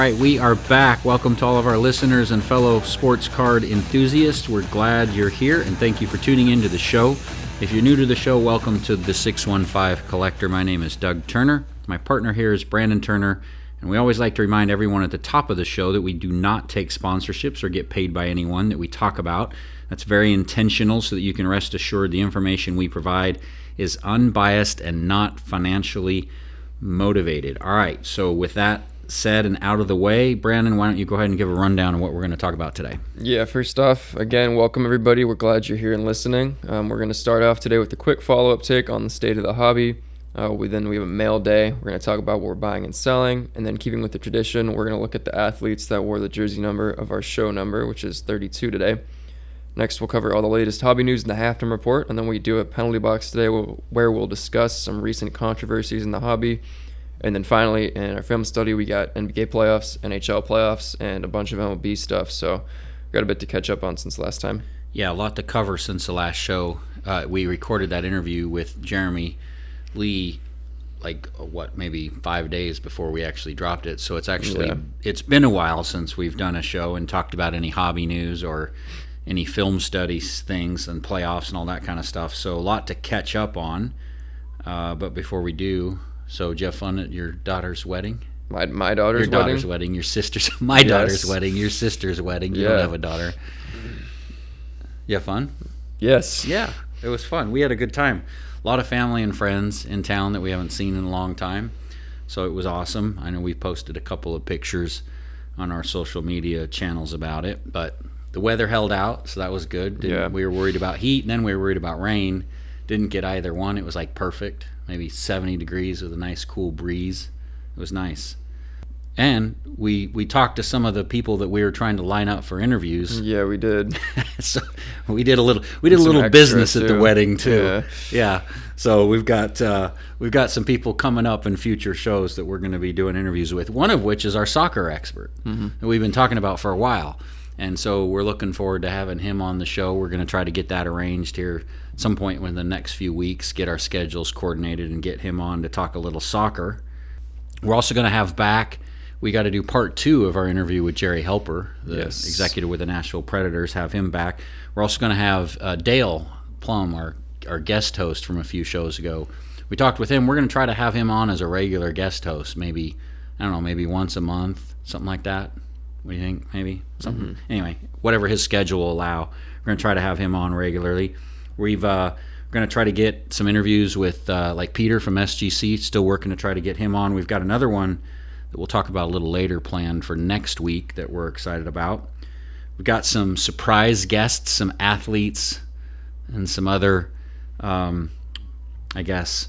right, we are back. Welcome to all of our listeners and fellow sports card enthusiasts. We're glad you're here and thank you for tuning into the show. If you're new to the show, welcome to the 615 Collector. My name is Doug Turner. My partner here is Brandon Turner. And we always like to remind everyone at the top of the show that we do not take sponsorships or get paid by anyone that we talk about. That's very intentional so that you can rest assured the information we provide is unbiased and not financially motivated. All right, so with that said and out of the way, Brandon, why don't you go ahead and give a rundown on what we're going to talk about today? Yeah, first off, again, welcome everybody. We're glad you're here and listening. Um, we're going to start off today with a quick follow up take on the state of the hobby. Uh, we then we have a mail day. We're going to talk about what we're buying and selling, and then keeping with the tradition, we're going to look at the athletes that wore the jersey number of our show number, which is 32 today. Next, we'll cover all the latest hobby news in the halftime report, and then we do a penalty box today where we'll discuss some recent controversies in the hobby. And then finally, in our film study, we got NBA playoffs, NHL playoffs, and a bunch of MLB stuff. So, got a bit to catch up on since last time. Yeah, a lot to cover since the last show. Uh, we recorded that interview with Jeremy Lee like what maybe five days before we actually dropped it so it's actually yeah. it's been a while since we've done a show and talked about any hobby news or any film studies things and playoffs and all that kind of stuff. So a lot to catch up on. Uh, but before we do, so Jeff, fun at your daughter's wedding. My my daughter's wedding. your daughter's wedding. Your sister's my yes. daughter's wedding. Your sister's wedding. You yeah. don't have a daughter. You have fun? Yes. Yeah, it was fun. We had a good time. A lot of family and friends in town that we haven't seen in a long time. So it was awesome. I know we posted a couple of pictures on our social media channels about it, but the weather held out, so that was good. Didn't, yeah. We were worried about heat, and then we were worried about rain. Didn't get either one. It was like perfect, maybe 70 degrees with a nice cool breeze. It was nice. And we we talked to some of the people that we were trying to line up for interviews. Yeah, we did. so we did a little we did a little business too. at the wedding too. Yeah. yeah. So we've got uh, we've got some people coming up in future shows that we're going to be doing interviews with. One of which is our soccer expert mm-hmm. that we've been talking about for a while. And so we're looking forward to having him on the show. We're going to try to get that arranged here some point within the next few weeks, get our schedules coordinated, and get him on to talk a little soccer. We're also going to have back, we got to do part two of our interview with Jerry Helper, the yes. executive with the Nashville Predators, have him back. We're also going to have uh, Dale Plum, our, our guest host from a few shows ago. We talked with him. We're going to try to have him on as a regular guest host, maybe, I don't know, maybe once a month, something like that. What do you think? Maybe something. Mm-hmm. Anyway, whatever his schedule will allow, we're going to try to have him on regularly. We've uh, we're going to try to get some interviews with uh, like Peter from SGC. Still working to try to get him on. We've got another one that we'll talk about a little later planned for next week that we're excited about. We've got some surprise guests, some athletes, and some other, um, I guess,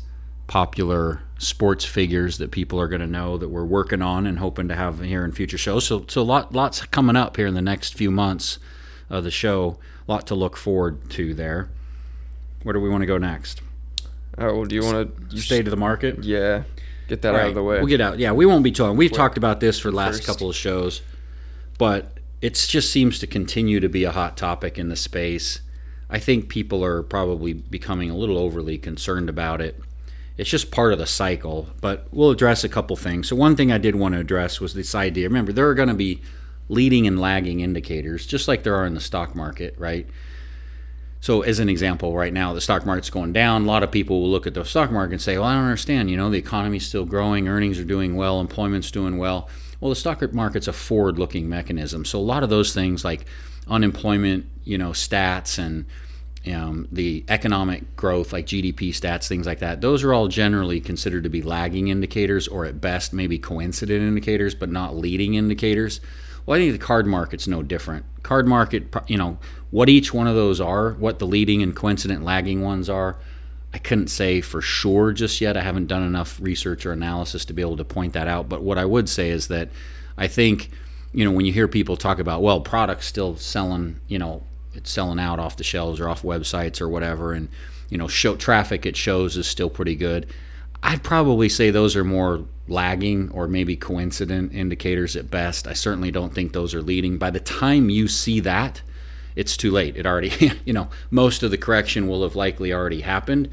popular sports figures that people are going to know that we're working on and hoping to have here in future shows. So, so lot, lots coming up here in the next few months of the show. A lot to look forward to there. Where do we want to go next? Oh, well, do you want to stay to the market? Yeah, get that right. out of the way. We'll get out. Yeah, we won't be talking. We've talked about this for the last first. couple of shows, but it just seems to continue to be a hot topic in the space. I think people are probably becoming a little overly concerned about it it's just part of the cycle. But we'll address a couple things. So one thing I did want to address was this idea. Remember, there are going to be leading and lagging indicators, just like there are in the stock market, right? So, as an example, right now the stock market's going down. A lot of people will look at the stock market and say, "Well, I don't understand. You know, the economy's still growing, earnings are doing well, employment's doing well." Well, the stock market's a forward-looking mechanism. So, a lot of those things like unemployment, you know, stats and um, the economic growth, like GDP stats, things like that, those are all generally considered to be lagging indicators or at best maybe coincident indicators, but not leading indicators. Well, I think the card market's no different. Card market, you know, what each one of those are, what the leading and coincident lagging ones are, I couldn't say for sure just yet. I haven't done enough research or analysis to be able to point that out. But what I would say is that I think, you know, when you hear people talk about, well, products still selling, you know, it's selling out off the shelves or off websites or whatever, and you know, show traffic at shows is still pretty good. I'd probably say those are more lagging or maybe coincident indicators at best. I certainly don't think those are leading. By the time you see that, it's too late. It already, you know, most of the correction will have likely already happened.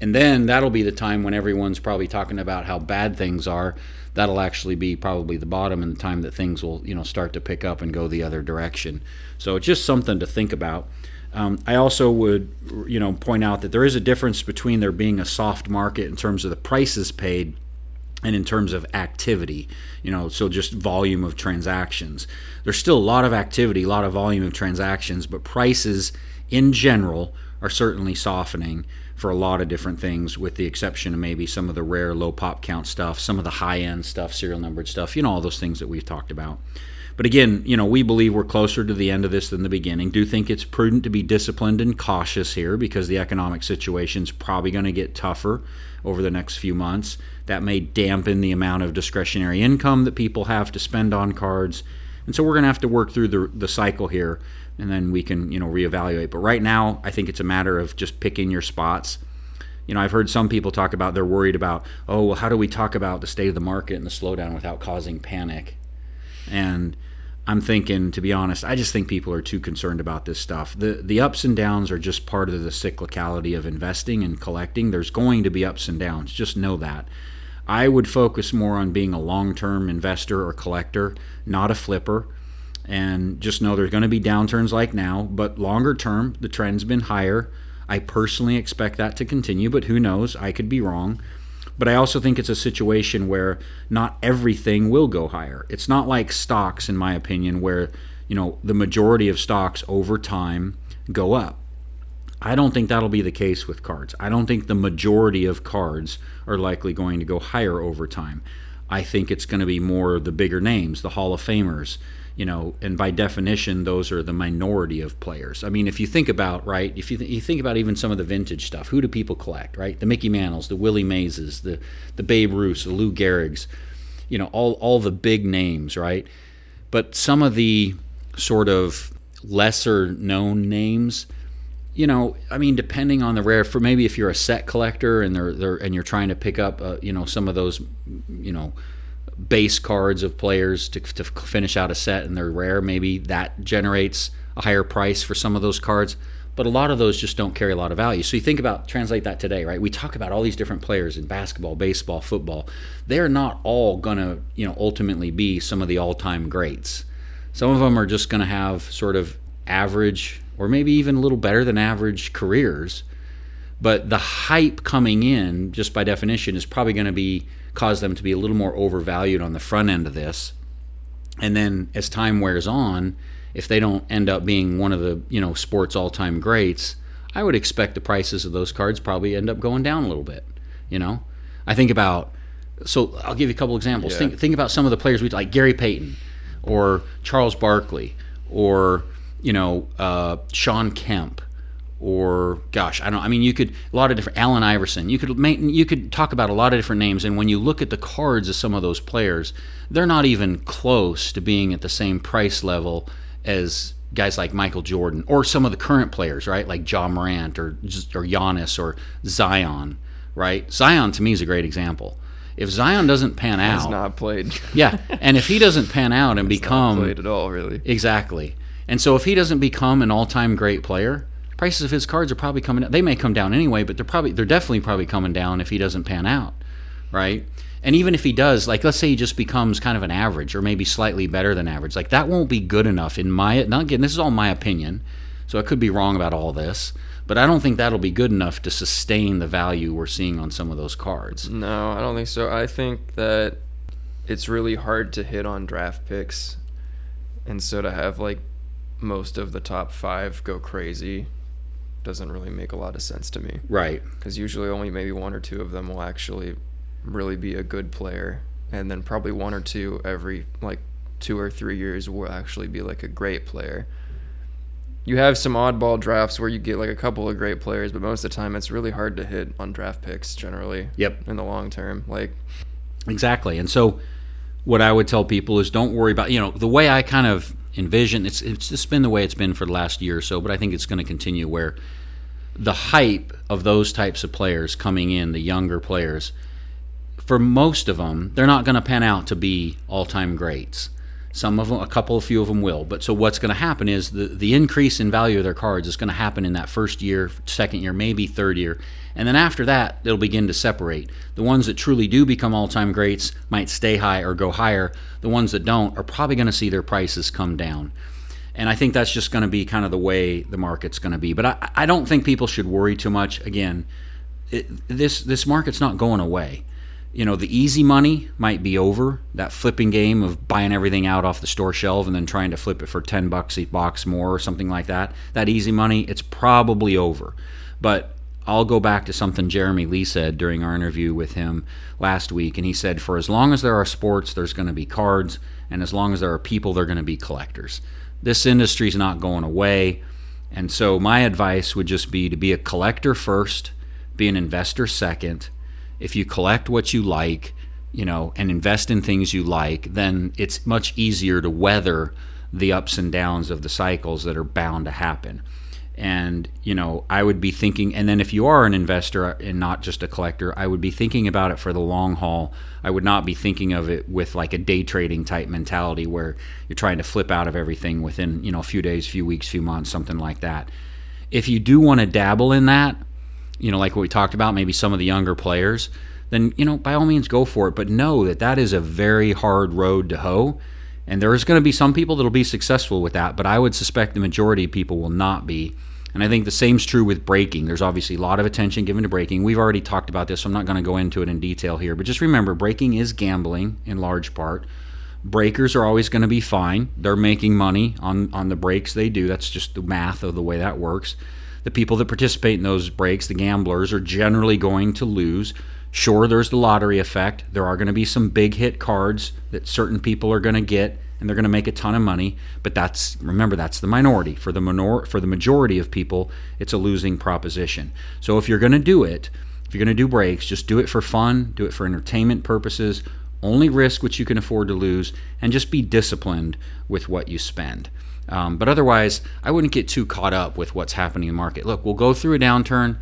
And then that'll be the time when everyone's probably talking about how bad things are. That'll actually be probably the bottom and the time that things will, you know, start to pick up and go the other direction. So it's just something to think about. Um, I also would, you know, point out that there is a difference between there being a soft market in terms of the prices paid and in terms of activity, you know, so just volume of transactions. There's still a lot of activity, a lot of volume of transactions, but prices in general are certainly softening for a lot of different things, with the exception of maybe some of the rare low pop count stuff, some of the high end stuff, serial numbered stuff, you know, all those things that we've talked about. But again, you know, we believe we're closer to the end of this than the beginning. Do think it's prudent to be disciplined and cautious here because the economic situation is probably going to get tougher over the next few months. That may dampen the amount of discretionary income that people have to spend on cards. And so we're going to have to work through the, the cycle here and then we can, you know, reevaluate. But right now, I think it's a matter of just picking your spots. You know, I've heard some people talk about they're worried about, oh, well, how do we talk about the state of the market and the slowdown without causing panic? And I'm thinking, to be honest, I just think people are too concerned about this stuff. The the ups and downs are just part of the cyclicality of investing and collecting. There's going to be ups and downs. Just know that. I would focus more on being a long-term investor or collector, not a flipper. And just know there's going to be downturns like now, but longer term, the trend's been higher. I personally expect that to continue, but who knows? I could be wrong. But I also think it's a situation where not everything will go higher. It's not like stocks, in my opinion, where you know the majority of stocks over time go up. I don't think that'll be the case with cards. I don't think the majority of cards are likely going to go higher over time. I think it's going to be more the bigger names, the Hall of Famers, you know, and by definition, those are the minority of players. I mean, if you think about right, if you, th- you think about even some of the vintage stuff, who do people collect? Right, the Mickey Mantles, the Willie Mayses, the the Babe Ruths, the Lou Gehrigs, you know, all all the big names, right? But some of the sort of lesser known names, you know, I mean, depending on the rare, for maybe if you're a set collector and they're, they're and you're trying to pick up, uh, you know, some of those, you know base cards of players to, to finish out a set and they're rare, maybe that generates a higher price for some of those cards. But a lot of those just don't carry a lot of value. So you think about translate that today, right? We talk about all these different players in basketball, baseball, football. They're not all gonna, you know, ultimately be some of the all-time greats. Some of them are just gonna have sort of average or maybe even a little better than average careers. But the hype coming in, just by definition, is probably going to be cause them to be a little more overvalued on the front end of this. And then as time wears on, if they don't end up being one of the, you know, sports all-time greats, I would expect the prices of those cards probably end up going down a little bit, you know? I think about so I'll give you a couple examples. Yeah. Think think about some of the players we like Gary Payton or Charles Barkley or you know uh, Shawn Kemp or gosh, I don't. I mean, you could a lot of different Allen Iverson. You could make, you could talk about a lot of different names, and when you look at the cards of some of those players, they're not even close to being at the same price level as guys like Michael Jordan or some of the current players, right? Like Ja Morant or or Giannis or Zion, right? Zion to me is a great example. If Zion doesn't pan out, he's not played. yeah, and if he doesn't pan out and become played at all, really, exactly. And so if he doesn't become an all-time great player, prices of his cards are probably coming down. They may come down anyway, but they're probably they're definitely probably coming down if he doesn't pan out, right? And even if he does, like let's say he just becomes kind of an average or maybe slightly better than average, like that won't be good enough in my not again, this is all my opinion. So I could be wrong about all this, but I don't think that'll be good enough to sustain the value we're seeing on some of those cards. No, I don't think so. I think that it's really hard to hit on draft picks. And so to have like most of the top 5 go crazy doesn't really make a lot of sense to me. Right. Because usually only maybe one or two of them will actually really be a good player, and then probably one or two every like two or three years will actually be like a great player. You have some oddball drafts where you get like a couple of great players, but most of the time it's really hard to hit on draft picks generally. Yep. In the long term, like exactly. And so, what I would tell people is don't worry about you know the way I kind of envision it's it's just been the way it's been for the last year or so, but I think it's going to continue where the hype of those types of players coming in, the younger players, for most of them, they're not going to pan out to be all-time greats. Some of them, a couple, a few of them will. But so what's going to happen is the, the increase in value of their cards is going to happen in that first year, second year, maybe third year. And then after that, it'll begin to separate. The ones that truly do become all time greats might stay high or go higher. The ones that don't are probably going to see their prices come down. And I think that's just going to be kind of the way the market's going to be. But I, I don't think people should worry too much. Again, it, this this market's not going away you know, the easy money might be over. That flipping game of buying everything out off the store shelf and then trying to flip it for 10 bucks a box more or something like that. That easy money, it's probably over. But I'll go back to something Jeremy Lee said during our interview with him last week. And he said, for as long as there are sports, there's going to be cards. And as long as there are people, they're going to be collectors. This industry's not going away. And so my advice would just be to be a collector first, be an investor second if you collect what you like, you know, and invest in things you like, then it's much easier to weather the ups and downs of the cycles that are bound to happen. And, you know, I would be thinking, and then if you are an investor and not just a collector, I would be thinking about it for the long haul. I would not be thinking of it with like a day trading type mentality where you're trying to flip out of everything within, you know, a few days, few weeks, few months, something like that. If you do want to dabble in that, you know, like what we talked about, maybe some of the younger players, then, you know, by all means go for it. But know that that is a very hard road to hoe. And there's going to be some people that'll be successful with that, but I would suspect the majority of people will not be. And I think the same's true with breaking. There's obviously a lot of attention given to breaking. We've already talked about this, so I'm not going to go into it in detail here. But just remember, breaking is gambling in large part. Breakers are always going to be fine. They're making money on, on the breaks they do. That's just the math of the way that works the people that participate in those breaks, the gamblers, are generally going to lose. Sure, there's the lottery effect. There are going to be some big hit cards that certain people are going to get and they're going to make a ton of money, but that's remember that's the minority. For the minor for the majority of people, it's a losing proposition. So if you're going to do it, if you're going to do breaks, just do it for fun, do it for entertainment purposes, only risk what you can afford to lose and just be disciplined with what you spend. Um, but otherwise, I wouldn't get too caught up with what's happening in the market. Look, we'll go through a downturn,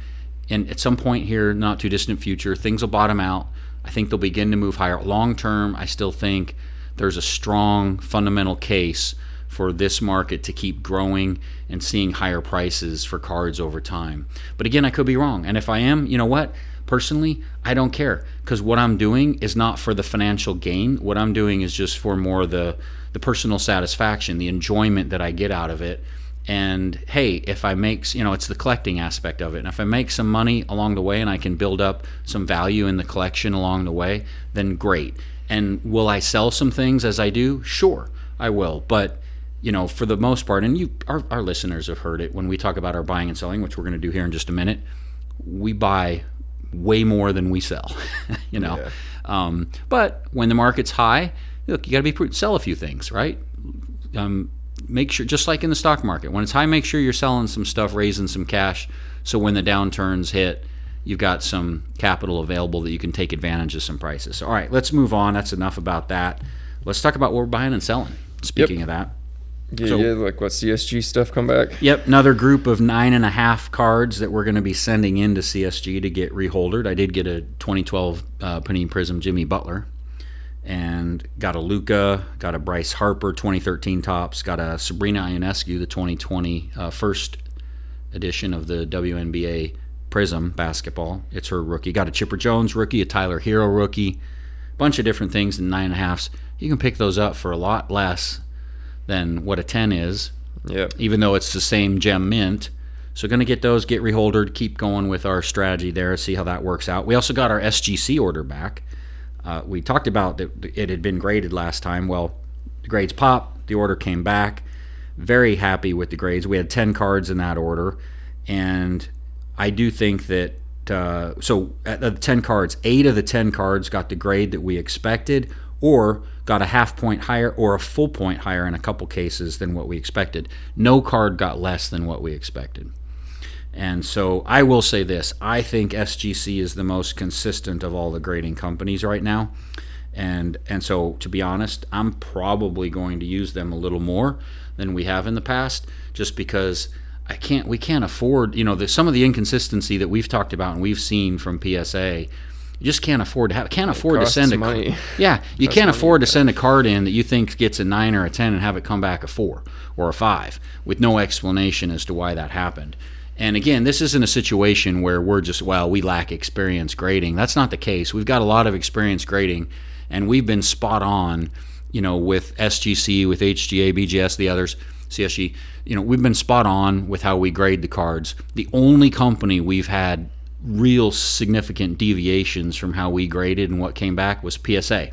and at some point here, not too distant future, things will bottom out. I think they'll begin to move higher. Long term, I still think there's a strong fundamental case for this market to keep growing and seeing higher prices for cards over time. But again, I could be wrong. And if I am, you know what? Personally, I don't care because what I'm doing is not for the financial gain. What I'm doing is just for more the the personal satisfaction, the enjoyment that I get out of it. And hey, if I make, you know, it's the collecting aspect of it. And if I make some money along the way and I can build up some value in the collection along the way, then great. And will I sell some things as I do? Sure, I will. But you know, for the most part, and you, our, our listeners have heard it when we talk about our buying and selling, which we're going to do here in just a minute. We buy way more than we sell, you know. Yeah. Um, but when the market's high, look, you got to be prudent. Sell a few things, right? Um, make sure, just like in the stock market, when it's high, make sure you're selling some stuff, raising some cash, so when the downturns hit, you've got some capital available that you can take advantage of some prices. All right, let's move on. That's enough about that. Let's talk about what we're buying and selling. Speaking yep. of that. Yeah, so, yeah, like what CSG stuff come back? Yep, another group of nine and a half cards that we're going to be sending into CSG to get reholdered. I did get a 2012 uh, Panini Prism Jimmy Butler and got a Luka, got a Bryce Harper 2013 Topps, got a Sabrina Ionescu, the 2020 uh, first edition of the WNBA Prism basketball. It's her rookie. Got a Chipper Jones rookie, a Tyler Herro rookie, bunch of different things in nine and a halfs. You can pick those up for a lot less than what a 10 is. Even though it's the same gem mint. So going to get those, get reholdered, keep going with our strategy there, see how that works out. We also got our SGC order back. Uh, we talked about that it had been graded last time. Well, the grades popped. The order came back. Very happy with the grades. We had 10 cards in that order. And I do think that, uh, so at the 10 cards, eight of the 10 cards got the grade that we expected or got a half point higher or a full point higher in a couple cases than what we expected. No card got less than what we expected. And so I will say this I think SGC is the most consistent of all the grading companies right now. And, and so, to be honest, I'm probably going to use them a little more than we have in the past, just because I can't. We can't afford, you know, the, some of the inconsistency that we've talked about and we've seen from PSA You just can't afford to have. Can't afford to send a money. Yeah, you can't afford to send a card in that you think gets a nine or a ten and have it come back a four or a five with no explanation as to why that happened. And again, this isn't a situation where we're just well, we lack experience grading. That's not the case. We've got a lot of experience grading, and we've been spot on. You know, with SGC, with HGA, BGS, the others, CSG. You know, we've been spot on with how we grade the cards. The only company we've had real significant deviations from how we graded and what came back was PSA.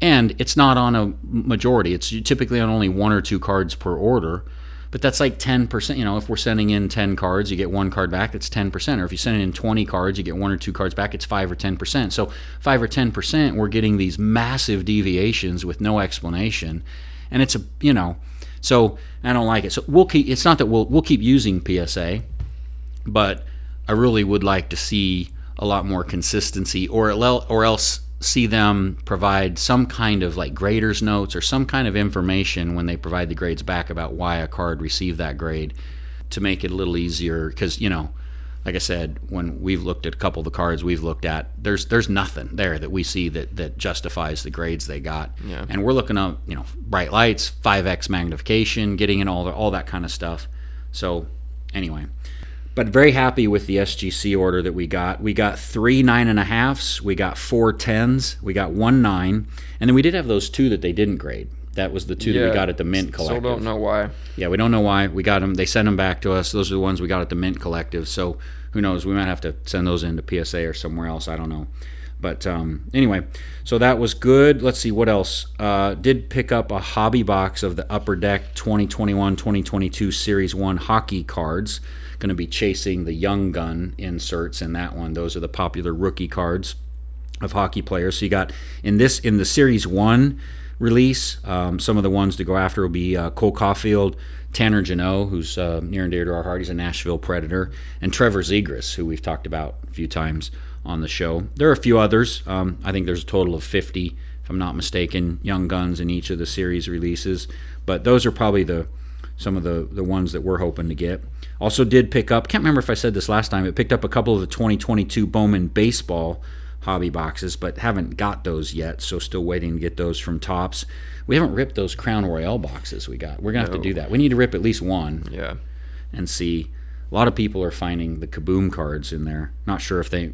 And it's not on a majority. It's typically on only one or two cards per order. But that's like 10%. You know, if we're sending in 10 cards, you get one card back, that's 10%. Or if you send in 20 cards, you get one or two cards back, it's 5 or 10%. So 5 or 10%, we're getting these massive deviations with no explanation. And it's a, you know, so I don't like it. So we'll keep, it's not that we'll, we'll keep using PSA, but I really would like to see a lot more consistency, or or else see them provide some kind of like graders notes or some kind of information when they provide the grades back about why a card received that grade to make it a little easier because you know like I said, when we've looked at a couple of the cards we've looked at, there's there's nothing there that we see that that justifies the grades they got. Yeah. And we're looking up, you know, bright lights, 5x magnification, getting in all the, all that kind of stuff. So anyway, but very happy with the SGC order that we got. We got three nine and a halfs, we got four tens, we got one nine, and then we did have those two that they didn't grade. That was the two yeah, that we got at the Mint Collective. Still don't know why. Yeah, we don't know why. We got them. They sent them back to us. Those are the ones we got at the Mint Collective. So who knows? We might have to send those into PSA or somewhere else. I don't know. But um, anyway, so that was good. Let's see what else. Uh, did pick up a hobby box of the Upper Deck 2021 2022 Series 1 hockey cards going to be chasing the young gun inserts in that one. Those are the popular rookie cards of hockey players. So you got in this in the series one release, um, some of the ones to go after will be uh, Cole Caufield, Tanner Jeannot, who's uh, near and dear to our heart. He's a Nashville Predator, and Trevor Zegras, who we've talked about a few times on the show. There are a few others. Um, I think there's a total of 50, if I'm not mistaken, young guns in each of the series releases. But those are probably the some of the, the ones that we're hoping to get. Also, did pick up, can't remember if I said this last time, it picked up a couple of the 2022 Bowman baseball hobby boxes, but haven't got those yet, so still waiting to get those from Topps. We haven't ripped those Crown Royale boxes we got. We're to no. have to do that. We need to rip at least one. Yeah. And see. A lot of people are finding the Kaboom cards in there. Not sure if they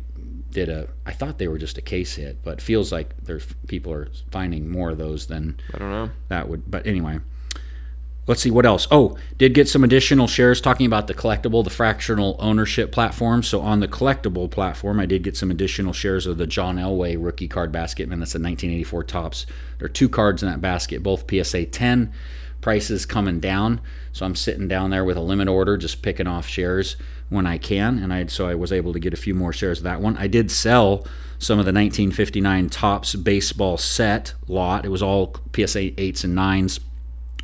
did a I thought they were just a case hit, but feels like there's people are finding more of those than I don't know. That would but anyway let's see what else. Oh, did get some additional shares talking about the collectible, the fractional ownership platform. So on the collectible platform, I did get some additional shares of the John Elway rookie card basket. Man, that's a 1984 Topps. There are two cards in that basket, both PSA 10. Prices coming down, so I'm sitting down there with a limit order, just picking off shares when I can, and I so I was able to get a few more shares of that one. I did sell some of the 1959 Topps baseball set lot. It was all PSA eights and nines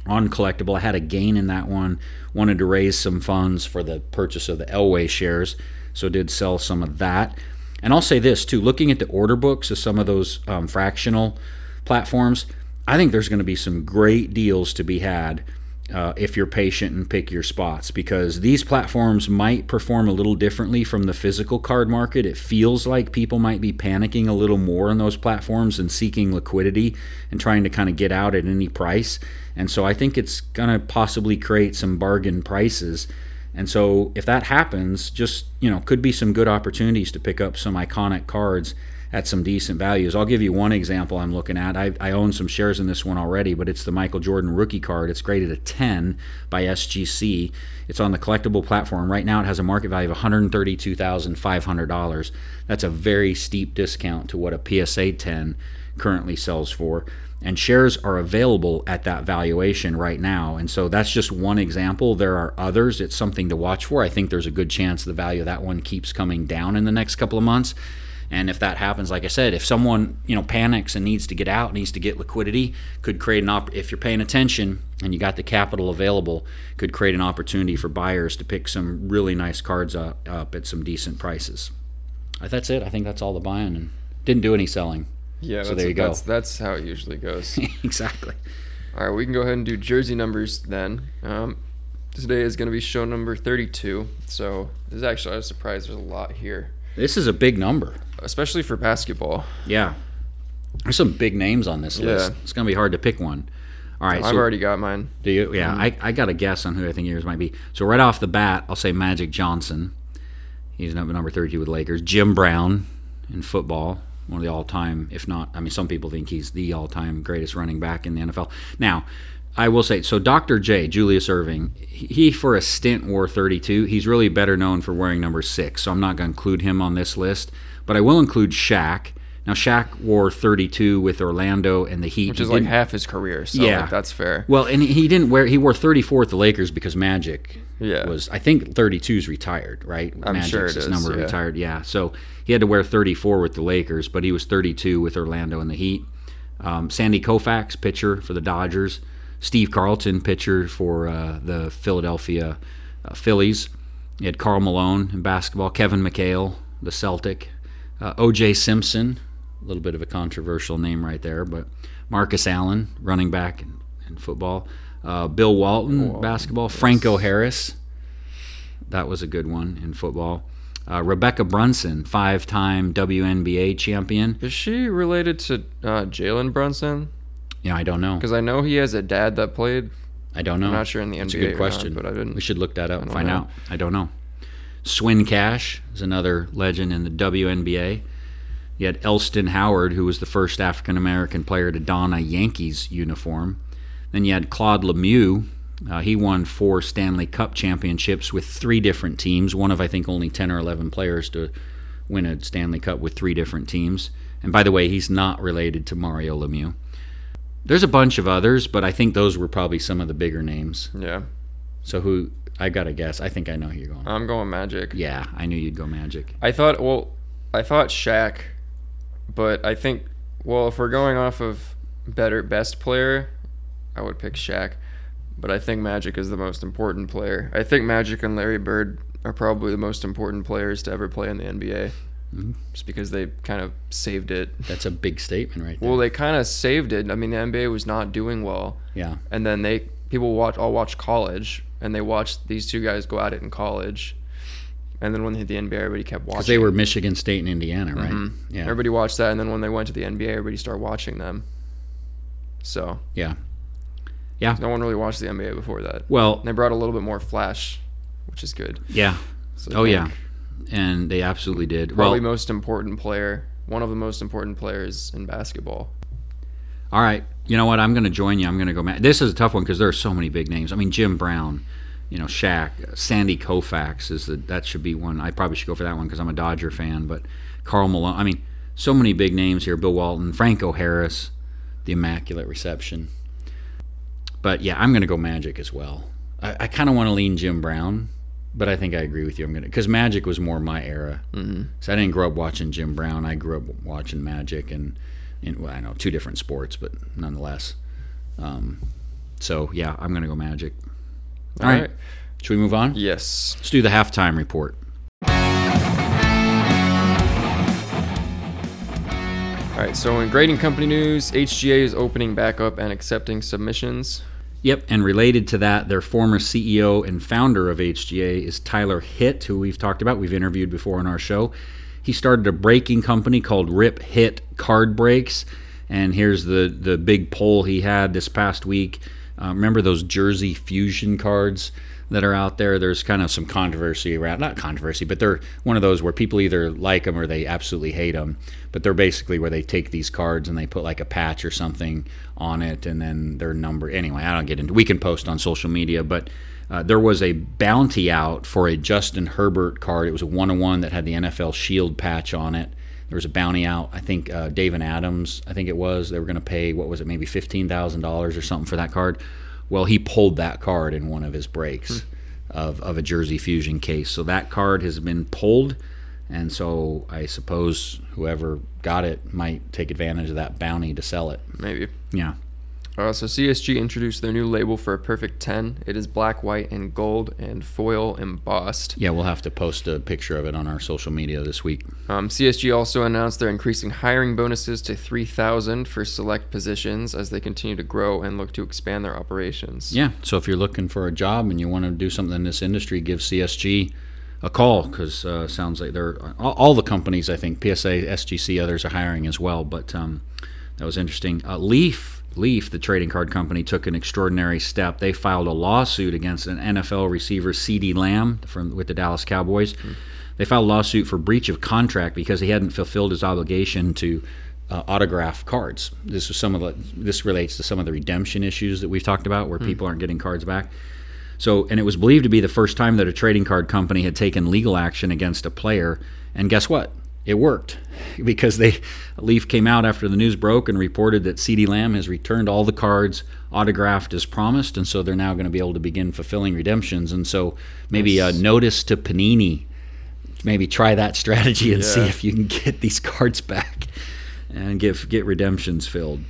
on collectible. I had a gain in that one. Wanted to raise some funds for the purchase of the Elway shares, so did sell some of that. And I'll say this too: looking at the order books of some of those um, fractional platforms, I think there's going to be some great deals to be had uh, if you're patient and pick your spots because these platforms might perform a little differently from the physical card market. It feels like people might be panicking a little more on those platforms and seeking liquidity and trying to kind of get out at any price. And so I think it's going to possibly create some bargain prices. And so if that happens, just, you know, could be some good opportunities to pick up some iconic cards at some decent values. I'll give you one example I'm looking at. I, I, own some shares in this one already, but it's the Michael Jordan rookie card. It's graded a 10 by SGC. It's on the collectible platform. Right now, it has a market value of $132,500. That's a very steep discount to what a PSA 10 currently sells for. And shares are available at that valuation right now. And so that's just one example. There are others. It's something to watch for. I think there's a good chance the value of that one keeps coming down in the next couple of months. And if that happens, like I said, if someone you know panics and needs to get out, needs to get liquidity, could create an op. If you're paying attention and you got the capital available, could create an opportunity for buyers to pick some really nice cards up, up at some decent prices. Uh, that's it. I think that's all the buying and didn't do any selling. Yeah, so there you go. That's, that's how it usually goes. exactly. All right, we can go ahead and do jersey numbers then. Um, today is going to be show number 32. So this is actually I was surprised there's a lot here. This is a big number, especially for basketball. Yeah, there's some big names on this list. It's gonna be hard to pick one. All right, I've so, already got mine. Do you? Yeah, mm-hmm. I, I got a guess on who I think yours might be. So right off the bat, I'll say Magic Johnson. He's number number 32 with Lakers. Jim Brown in football, one of the all-time, if not, I mean, some people think he's the all-time greatest running back in the NFL. Now, I will say, so Dr. J, Julius Erving, he for a stint wore 32. He's really better known for wearing number six, so I'm not going to include him on this list. But I will include Shaq now Shaq wore 32 with Orlando and the Heat, which is like half his career. So yeah, like, that's fair. Well, and he didn't wear he wore 34 with the Lakers because Magic yeah. was I think 32 is retired, right? I'm Magic's sure it is. number yeah. retired, yeah. So he had to wear 34 with the Lakers, but he was 32 with Orlando and the Heat. Um, Sandy Koufax, pitcher for the Dodgers. Steve Carlton, pitcher for uh, the Philadelphia uh, Phillies. You had Karl Malone in basketball. Kevin McHale, the Celtic. Uh, O.J. Simpson, a little bit of a controversial name right there, but Marcus Allen, running back in, in football. Uh, Bill Walton, Walton, basketball. Yes. Franco Harris, that was a good one in football. Uh, Rebekkah Brunson, five-time WNBA champion. Is she related to uh, Jalen Brunson? Yeah, I don't know. Because I know he has a dad that played. I don't know. I'm not sure in the That's NBA. a good question. Not, but I didn't. We should look that up and find know. out. I don't know. Swin Cash is another legend in the WNBA. You had Elston Howard, who was the first African American player to don a Yankees uniform. Then you had Claude Lemieux. Uh, he won four Stanley Cup championships with three different teams. One of, I think, only 10 or 11 players to win a Stanley Cup with three different teams. And by the way, he's not related to Mario Lemieux. There's a bunch of others, but I think those were probably some of the bigger names. Yeah. So who? I gotta guess. I think I know who you're going. I'm going Magic. Yeah, I knew you'd go Magic. I thought. Well, I thought Shaq but I think, well, if we're going off of better best player, I would pick Shaq. But I think Magic is the most important player. I think Magic and Larry Bird are probably the most important players to ever play in the NBA. Mm-hmm. Just because they kind of saved it. That's a big statement, right there. Well, they kind of saved it. I mean, the NBA was not doing well. Yeah. And then they people watch all watch college, and they watched these two guys go at it in college, and then when they hit the NBA, everybody kept watching. Because they were Michigan State and Indiana, right? Mm-hmm. Yeah. Everybody watched that, and then when they went to the NBA, everybody started watching them. So. Yeah. Yeah. No one really watched the NBA before that. Well, and they brought a little bit more flash, which is good. Yeah. So oh yeah, and they absolutely did. Probably well, most important player, one of the most important players in basketball. All right, you know what? I'm going to join you. I'm going to go. This is a tough one because there are so many big names. I mean, Jim Brown you know, Shaq, Sandy Koufax is the that should be one. I probably should go for that one because I'm a Dodger fan. But Karl Malone, I mean, so many big names here. Bill Walton, Franco Harris, the Immaculate Reception. But yeah, I'm going to go Magic as well. I, I kind of want to lean Jim Brown, but I think I agree with you. I'm gonna because Magic was more my era. Mm-hmm. So I didn't grow up watching Jim Brown. I grew up watching Magic and, and well, I know two different sports, but nonetheless. Um, so yeah, I'm gonna go Magic. All, All right. right. Should we move on? Yes. Let's do the halftime report. All right, so in grading company news, HGA is opening back up and accepting submissions. Yep, and related to that, their former CEO and founder of HGA is Tyler Hitt, who we've talked about. We've interviewed before on our show. He started a breaking company called Rip Hit Card Breaks, and here's the the big poll he had this past week. Uh, remember those Jersey Fusion cards that are out there? There's kind of some controversy around, not controversy, but they're one of those where people either like them or they absolutely hate them. But they're basically where they take these cards and they put like a patch or something on it and then their number. Anyway, I don't get into We can post on social media, but. Uh, there was a bounty out for a Justin Herbert card. It was a one on one that had the NFL Shield patch on it there was a bounty out. I think uh, Adams, I think it was, they were going to pay what was it, maybe fifteen thousand dollars or something for that card. Well, he pulled that card in one of his breaks hmm. of of a Jersey Fusion case. So that card has been pulled, and so I suppose whoever got it might take advantage of that bounty to sell it. Maybe. Yeah. Uh, so CSG introduced their new label for a perfect 10. It is black, white, and gold and foil embossed. Yeah, we'll have to post a picture of it on our social media this week. Um, CSG also announced they're increasing hiring bonuses to 3,000 for select positions as they continue to grow and look to expand their operations. Yeah, so if you're looking for a job and you want to do something in this industry, give CSG a call because uh, sounds like they're all, all, the companies. I think PSA, SGC, others are hiring as well. But um, that was interesting. Uh, Leaf, Leaf, the trading card company, took an extraordinary step. They filed a lawsuit against an NFL receiver, CeeDee Lamb, from with the Dallas Cowboys. Mm-hmm. They filed a lawsuit for breach of contract because he hadn't fulfilled his obligation to uh, autograph cards. This was some of the. This relates to some of the redemption issues that we've talked about, where mm-hmm. people aren't getting cards back. So, and it was believed to be the first time that a trading card company had taken legal action against a player. And guess what? It worked because they Leaf came out after the news broke and reported that CeeDee Lamb has returned all the cards autographed as promised, and so they're now going to be able to begin fulfilling redemptions. And so maybe a notice to Panini, maybe try that strategy and yeah. see if you can get these cards back and get get redemptions filled.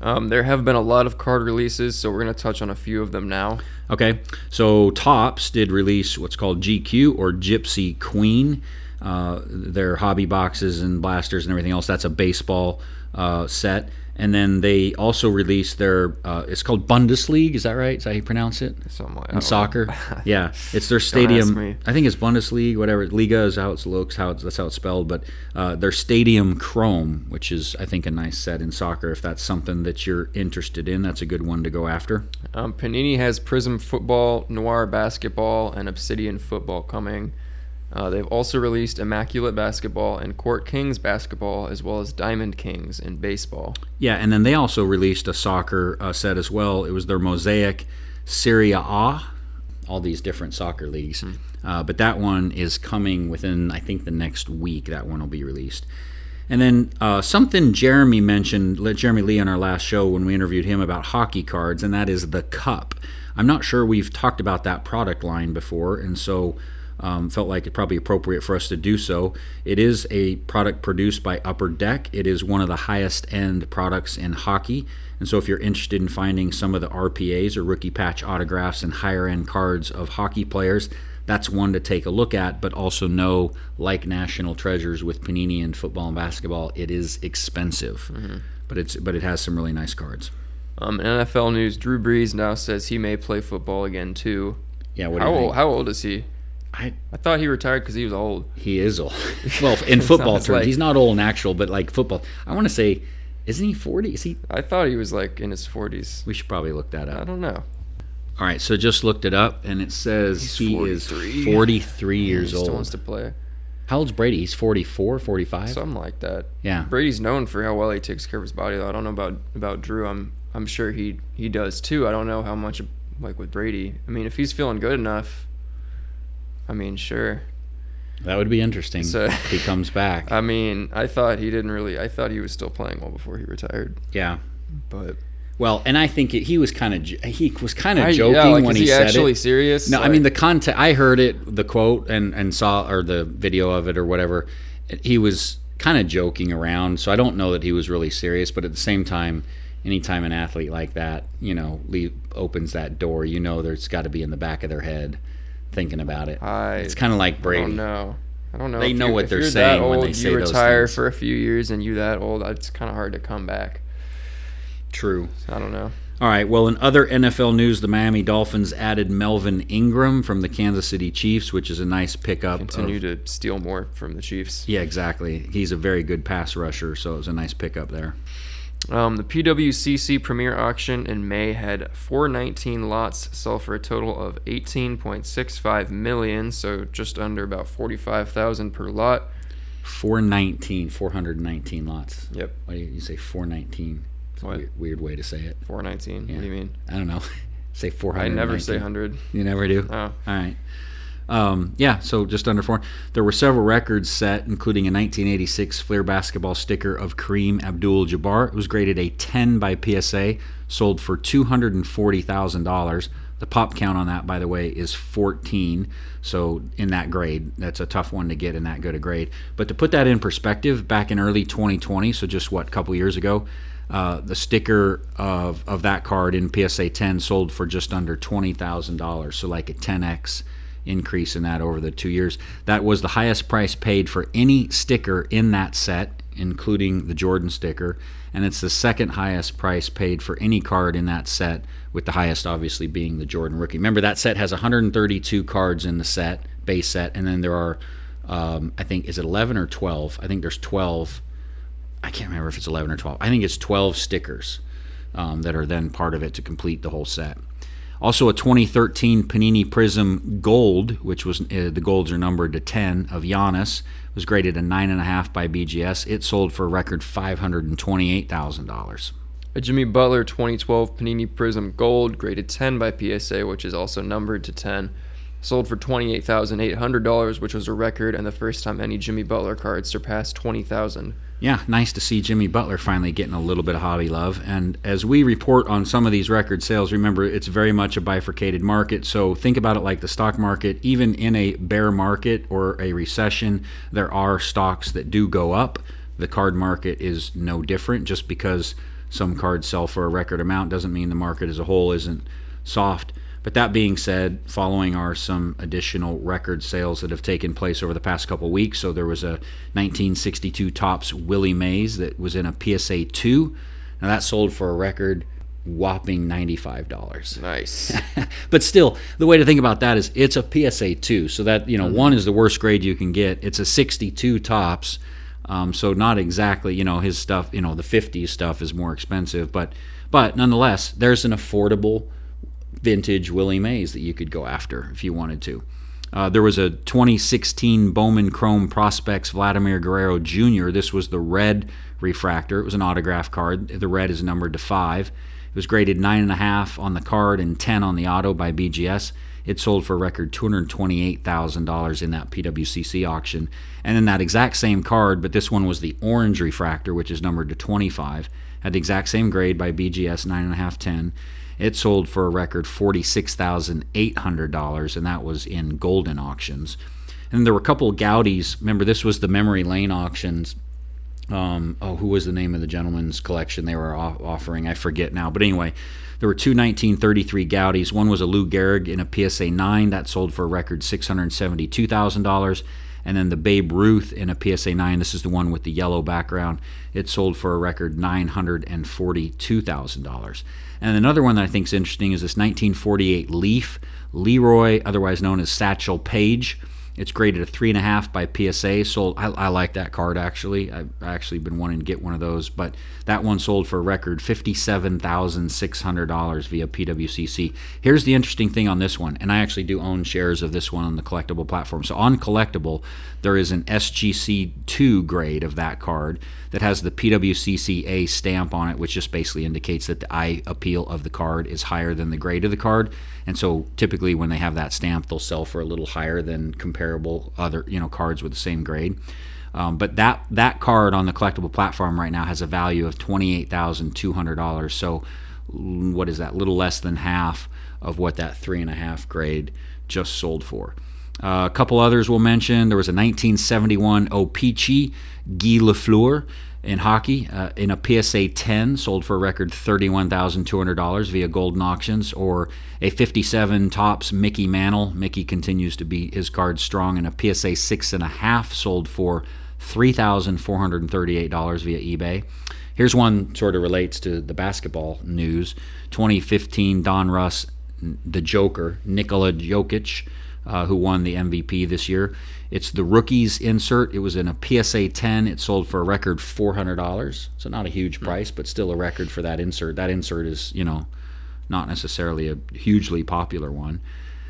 Um, there have been a lot of card releases, so we're going to touch on a few of them now. Okay, so Topps did release what's called GQ or Gypsy Queen. Uh, their hobby boxes and blasters and everything else. That's a baseball uh, set and then they also released their uh, it's called Bundesliga. Is that right? Is that how you pronounce it? In soccer. yeah, it's their stadium. I think it's Bundesliga. Whatever Liga is how it looks. How it's, that's how it's spelled. But uh, their Stadium Chrome, which is I think a nice set in soccer. If that's something that you're interested in, that's a good one to go after. Um, Panini has Prism Football, Noir Basketball, and Obsidian Football coming. Uh, they've also released Immaculate Basketball and Court Kings Basketball, as well as Diamond Kings in baseball. Yeah, and then they also released a soccer uh, set as well. It was their Mosaic Serie A, all these different soccer leagues. Mm. Uh, but that one is coming within, I think, the next week. That one will be released. And then uh, something Jeremy mentioned, Jeremy Lee on our last show when we interviewed him about hockey cards, and that is the cup. I'm not sure we've talked about that product line before, and so um, felt like it probably appropriate for us to do so. It is a product produced by Upper Deck. It is one of the highest end products in hockey. And so, if you're interested in finding some of the RPAs or rookie patch autographs and higher end cards of hockey players, that's one to take a look at, but also know, like National Treasures with Panini and football and basketball, it is expensive. Mm-hmm. But it's but it has some really nice cards. Um, NFL news: Drew Brees now says he may play football again too. Yeah, what how old? How old is he? I I thought he retired because he was old. He is old. well, in football terms, like, he's not old in actual, but like football, I want to say, isn't he forty? Is he? I thought he was like in his forties. We should probably look that up. I don't know. All right, so just looked it up, and it says he's he 43. is forty-three years he old. Wants to play. How old's Brady? He's 44, 45? Something like that. Yeah. Brady's known for how well he takes care of his body. Though I don't know about about Drew. I'm I'm sure he he does too. I don't know how much like with Brady. I mean, if he's feeling good enough, I mean, sure. That would be interesting. So, if he comes back. I mean, I thought he didn't really. I thought he was still playing well before he retired. Yeah, but well, and I think it, he was kind of he was kind of joking yeah, like, when he, he said actually serious. No, like, I mean the content. I heard it, the quote, and and saw or the video of it or whatever. He was kind of joking around, so I don't know that he was really serious. But at the same time, anytime an athlete like that, you know, leave, opens that door, you know, there's got to be in the back of their head thinking about it. I, it's kind of like Brady. I don't know. I don't know. They know what they're saying old, when they say you retire for a few years and you that old. It's kind of hard to come back. True. I don't know. All right. Well, in other NFL news, the Miami Dolphins added Melvin Ingram from the Kansas City Chiefs, which is a nice pickup. Continue of, to steal more from the Chiefs. Yeah, exactly. He's a very good pass rusher, so it was a nice pickup there. Um, the PWCC Premier Auction in May had 419 lots sell for a total of 18.65 million, so just under about 45,000 per lot. 419, 419 lots. Yep. Why do you say 419? It's what? a weird, weird, way to say it. 419. Yeah. What do you mean? I don't know. say 400. I never say 100. You never do? Oh. All right. Um, yeah, so just under four. There were several records set, including a 1986 Fleer basketball sticker of Kareem Abdul Jabbar. It was graded a 10 by PSA, sold for $240,000. The pop count on that, by the way, is 14. So in that grade, that's a tough one to get in that good a grade. But to put that in perspective, back in early 2020, so just what, a couple years ago, uh, the sticker of, of that card in PSA 10 sold for just under $20,000. So like a 10x increase in that over the two years. That was the highest price paid for any sticker in that set, including the Jordan sticker. And it's the second highest price paid for any card in that set, with the highest obviously being the Jordan rookie. Remember, that set has 132 cards in the set, base set, and then there are, um, I think, is it 11 or 12? I think there's 12. I can't remember if it's 11 or 12. I think it's 12 stickers um, that are then part of it to complete the whole set. Also, a 2013 Panini Prism Gold, which was uh, the golds are numbered to 10 of Giannis, was graded a nine and a half by BGS. It sold for a record $528,000. A Jimmy Butler 2012 Panini Prism Gold, graded 10 by PSA, which is also numbered to 10, sold for $28,800, which was a record and the first time any Jimmy Butler card surpassed 20,000 yeah, nice to see Jimmy Butler finally getting a little bit of hobby love. And as we report on some of these record sales, remember it's very much a bifurcated market. So think about it like the stock market. Even in a bear market or a recession, there are stocks that do go up. The card market is no different. Just because some cards sell for a record amount doesn't mean the market as a whole isn't soft. But that being said, following are some additional record sales that have taken place over the past couple weeks. So there was a 1962 Topps Willie Mays that was in a PSA 2. Now that sold for a record whopping $95. Nice. but still, the way to think about that is it's a PSA 2. So that, you know, mm-hmm. one is the worst grade you can get. It's a 62 Topps. Um, so not exactly, you know, his stuff, you know, the 50s stuff is more expensive, but but nonetheless, there's an affordable vintage Willie Mays that you could go after if you wanted to. Uh, there was a 2016 Bowman Chrome Prospects Vladimir Guerrero Jr. This was the red refractor. It was an autograph card. The red is numbered to five. It was graded nine and a half on the card and 10 on the auto by BGS. It sold for a record $228,000 in that PWCC auction. And then that exact same card, but this one was the orange refractor, which is numbered to 25, had the exact same grade by BGS, 9.5, 10. It sold for a record $46,800, and that was in Goldin auctions. And there were a couple of Goudeys. Remember, this was the Memory Lane auctions. Um, oh, who was the name of the gentleman's collection they were offering? I forget now. But anyway, there were two 1933 Goudeys. One was a Lou Gehrig in a PSA 9 that sold for a record $672,000 and then the Babe Ruth in a PSA 9. This is the one with the yellow background. It sold for a record $942,000. And another one that I think is interesting is this 1948 Leaf Leroy, otherwise known as Satchel Paige. It's graded a three and a half by PSA. Sold. I, I, like that card actually. I've actually been wanting to get one of those, but that one sold for a record fifty-seven thousand six hundred dollars via PWCC. Here's the interesting thing on this one, and I actually do own shares of this one on the collectible platform. So on collectible, there is an SGC two grade of that card that has the PWCCA stamp on it, which just basically indicates that the eye appeal of the card is higher than the grade of the card. And so typically when they have that stamp, they'll sell for a little higher than comparable other you know cards with the same grade. Um, but that that card on the collectible platform right now has a value of twenty eight thousand two hundred dollars. So what is that? Little less than half of what that three and a half grade just sold for. Uh, a couple others we'll mention. There was a 1971 O-Pee-Chee Guy Lafleur in hockey uh, in a PSA 10 sold for a record $31,200 via Goldin Auctions, or a 57 Topps Mickey Mantle. Mickey continues to be his card strong in a PSA 6.5 sold for $3,438 via eBay. Here's one sort of relates to the basketball news 2015 Donruss, the Joker, Nikola Jokic uh, who won the MVP this year. It's the rookies insert. It was in a PSA 10. It sold for a record $400. So not a huge hmm. price, but still a record for that insert. That insert is, you know, not necessarily a hugely popular one.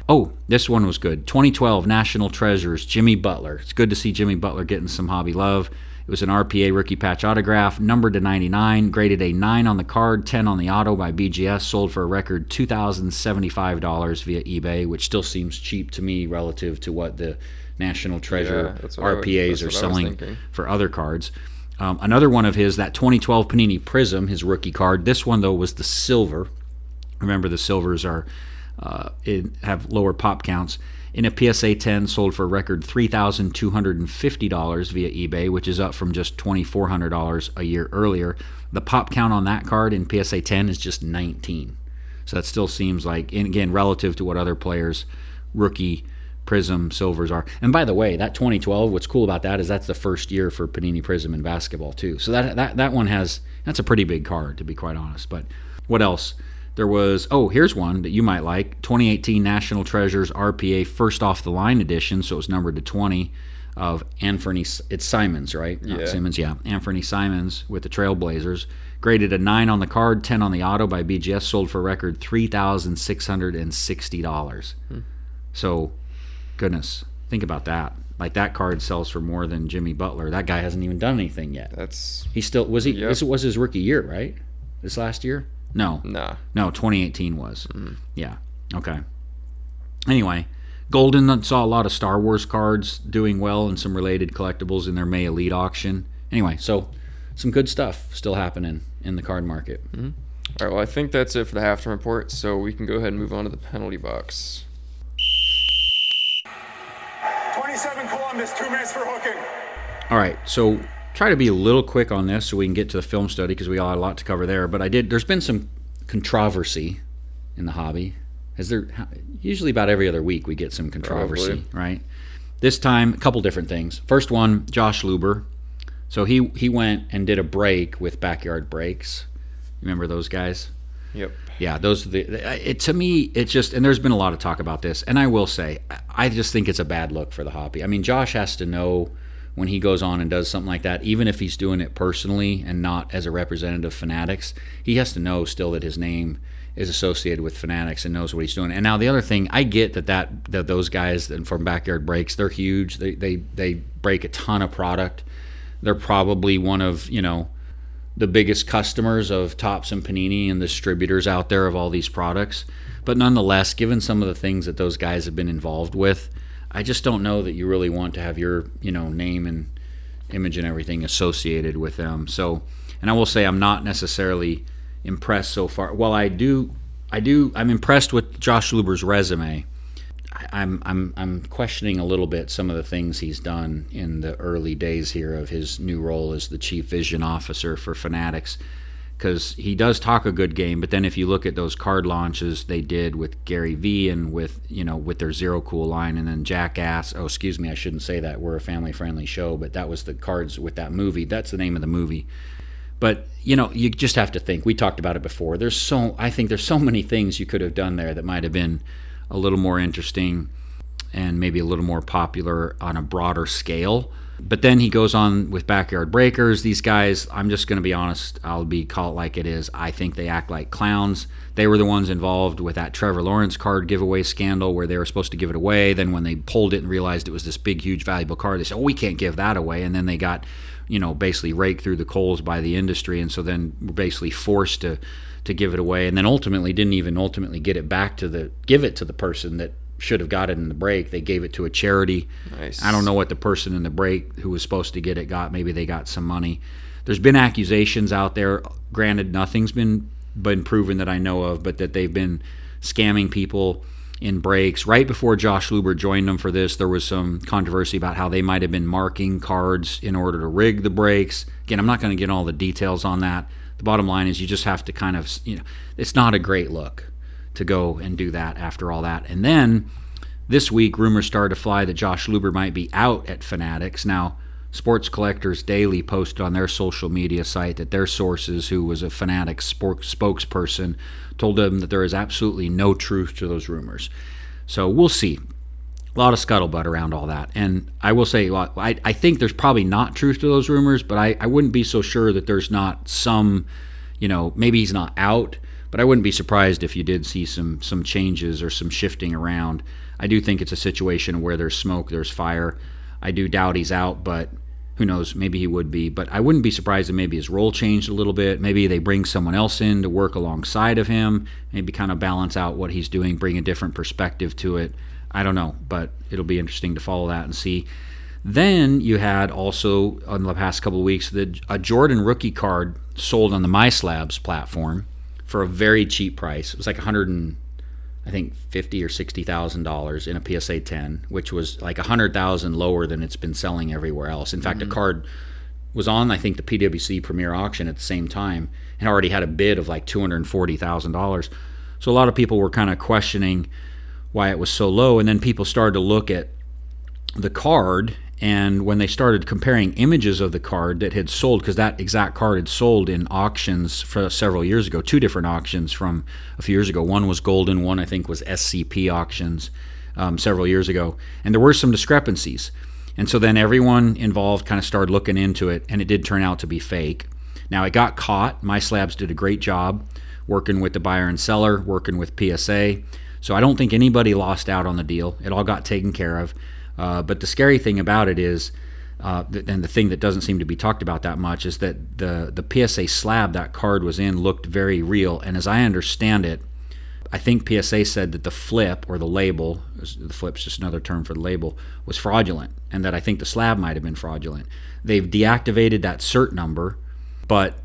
Oh, this one was good. 2012 National Treasures, Jimmy Butler. It's good to see Jimmy Butler getting some hobby love. It was an RPA rookie patch autograph, numbered to 99, graded a 9 on the card, 10 on the auto by BGS, sold for a record $2,075 via eBay, which still seems cheap to me relative to what the National Treasure yeah, RPAs are selling for other cards. Um, another one of his, that 2012 Panini Prism, his rookie card. This one, though, was the silver. Remember, the silvers are uh, have lower pop counts in a PSA 10 sold for a record $3,250 via eBay, which is up from just $2,400 a year earlier. The pop count on that card in PSA 10 is just 19. So that still seems like, and again, relative to what other players' rookie Prism silvers are. And by the way, that 2012, what's cool about that is that's the first year for Panini Prism in basketball too. So that that that one has that's a pretty big card to be quite honest. But what else? There was oh here's one that you might like 2018 National Treasures RPA first off the line edition, so it was numbered to 20 of Anthony. It's Simons, right? Yeah. Not Simmons, yeah. Anthony Simons with the Trailblazers. Graded a 9 on the card, 10 on the auto by BGS, sold for a record $3,660. Hmm. So, goodness, think about that. Like that card sells for more than Jimmy Butler. That guy hasn't even done anything yet. That's he still was he. Yep. This was his rookie year, right? This last year? No, nah. no. 2018 was. Mm. Yeah. Okay. Anyway, Goldin saw a lot of Star Wars cards doing well and some related collectibles in their May Elite auction. Anyway, so some good stuff still happening in the card market. Mm-hmm. All right, well, I think that's it for the halftime report, so we can go ahead and move on to the penalty box. 27 Columbus, two minutes for hooking. All right, so try to be a little quick on this so we can get to the film study because we got a lot to cover there. But I did. There's been some controversy in the hobby. Is there usually about every other week we get some controversy, Probably. right? This time, a couple different things. First one, Josh Luber. So he he went and did a break with Backyard Breaks. Remember those guys? Yep. Yeah, those are the. It, to me, it's just, and there's been a lot of talk about this, and I will say, I just think it's a bad look for the hobby. I mean, Josh has to know when he goes on and does something like that, even if he's doing it personally and not as a representative of Fanatics, he has to know still that his name is associated with Fanatics and knows what he's doing. And now the other thing, I get that that, that those guys from Backyard Breaks, they're huge. They they they break a ton of product. They're probably one of you know the biggest customers of Topps and Panini and distributors out there of all these products. But nonetheless, given some of the things that those guys have been involved with, I just don't know that you really want to have your you know name and image and everything associated with them. So, and I will say I'm not necessarily impressed so far. Well, I do, I do, I'm impressed with Josh Luber's resume. I, am I'm I'm questioning a little bit some of the things he's done in the early days here of his new role as the chief vision officer for Fanatics because he does talk a good game. But then if you look at those card launches they did with Gary Vee and with you know with their Zero Cool line, and then Jackass. Oh, excuse me, I shouldn't say that. We're a family friendly show, but that was the cards with that movie. That's the name of the movie. But you know, you just have to think. We talked about it before. There's so I think there's so many things you could have done there that might have been a little more interesting and maybe a little more popular on a broader scale but then he goes on with Backyard Breakers. These guys, I'm just going to be honest, I'll be called like it is. I think they act like clowns. They were the ones involved with that Trevor Lawrence card giveaway scandal where they were supposed to give it away. Then when they pulled it and realized it was this big, huge, valuable card, they said, oh, we can't give that away. And then they got, you know, basically raked through the coals by the industry. And so then were basically forced to to give it away and then ultimately didn't even ultimately get it back to the give it to the person that should have got it in the break. They gave it to a charity. Nice. I don't know what the person in the break who was supposed to get it got. Maybe they got some money. There's been accusations out there. Granted, nothing's been been proven that I know of, but that they've been scamming people in breaks. Right before Josh Luber joined them for this, there was some controversy about how they might have been marking cards in order to rig the breaks. Again, I'm not going to get all the details on that. The bottom line is you just have to kind of, you know, it's not a great look to go and do that after all that. And then this week, rumors started to fly that Josh Luber might be out at Fanatics. Now, Sports Collectors Daily posted on their social media site that their sources, who was a Fanatics spokesperson, told them that there is absolutely no truth to those rumors. So we'll see. A lot of scuttlebutt around all that. And I will say, well, I, I think there's probably not truth to those rumors, but I, I wouldn't be so sure that there's not some, you know, maybe he's not out but I wouldn't be surprised if you did see some some changes or some shifting around. I do think it's a situation where there's smoke, there's fire. I do doubt he's out, but who knows? Maybe he would be. But I wouldn't be surprised if maybe his role changed a little bit. Maybe they bring someone else in to work alongside of him, maybe kind of balance out what he's doing, bring a different perspective to it. I don't know, but it'll be interesting to follow that and see. Then you had also on the past couple of weeks the a Jordan rookie card sold on the MySlabs platform for a very cheap price. It was like 100 and I think fifty or sixty thousand dollars in a PSA 10, which was like a hundred thousand lower than it's been selling everywhere else. In fact, mm-hmm. the card was on I think the PWC Premier auction at the same time and already had a bid of like two hundred and forty thousand dollars. So a lot of people were kind of questioning why it was so low, and then people started to look at the card And when they started comparing images of the card that had sold, because that exact card had sold in auctions for several years ago, two different auctions from a few years ago. One was Goldin, one I think was SCP auctions um, several years ago. And there were some discrepancies. And so then everyone involved kind of started looking into it, and it did turn out to be fake. Now it got caught. My Slabs did a great job working with the buyer and seller, working with PSA. So I don't think anybody lost out on the deal. It all got taken care of. Uh, but the scary thing about it is, uh, and the thing that doesn't seem to be talked about that much is that the the PSA slab that card was in looked very real. And as I understand it, I think PSA said that the flip or the label, the flip's just another term for the label, was fraudulent, and that I think the slab might have been fraudulent. They've deactivated that cert number, but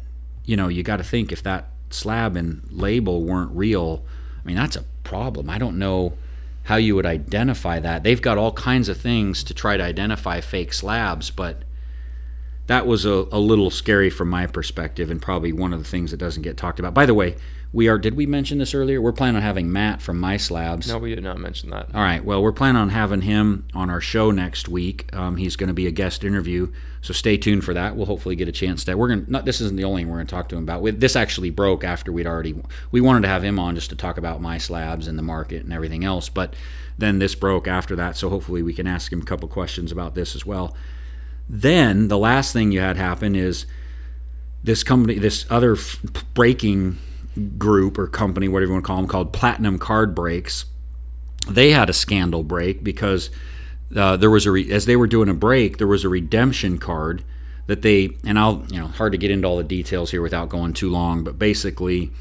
you know you got to think if that slab and label weren't real, I mean that's a problem. I don't know how you would identify that. They've got all kinds of things to try to identify fake slabs, but that was a, a little scary from my perspective and probably one of the things that doesn't get talked about. By the way, we are. Did we mention this earlier? We're planning on having Matt from My Slabs. No, we did not mention that. All right. Well, we're planning on having him on our show next week. Um, he's going to be a guest interview, so stay tuned for that. We'll hopefully get a chance to. We're going. to this isn't the only thing we're going to talk to him about. This actually broke after we'd already. We wanted to have him on just to talk about My Slabs and the market and everything else, but then this broke after that. So hopefully we can ask him a couple questions about this as well. Then the last thing you had happen is this company, this other f- breaking group or company, whatever you want to call them, called Platinum Card Breaks. They had a scandal break because uh, there was a re- as they were doing a break, there was a redemption card that they and I'll you know hard to get into all the details here without going too long, but basically.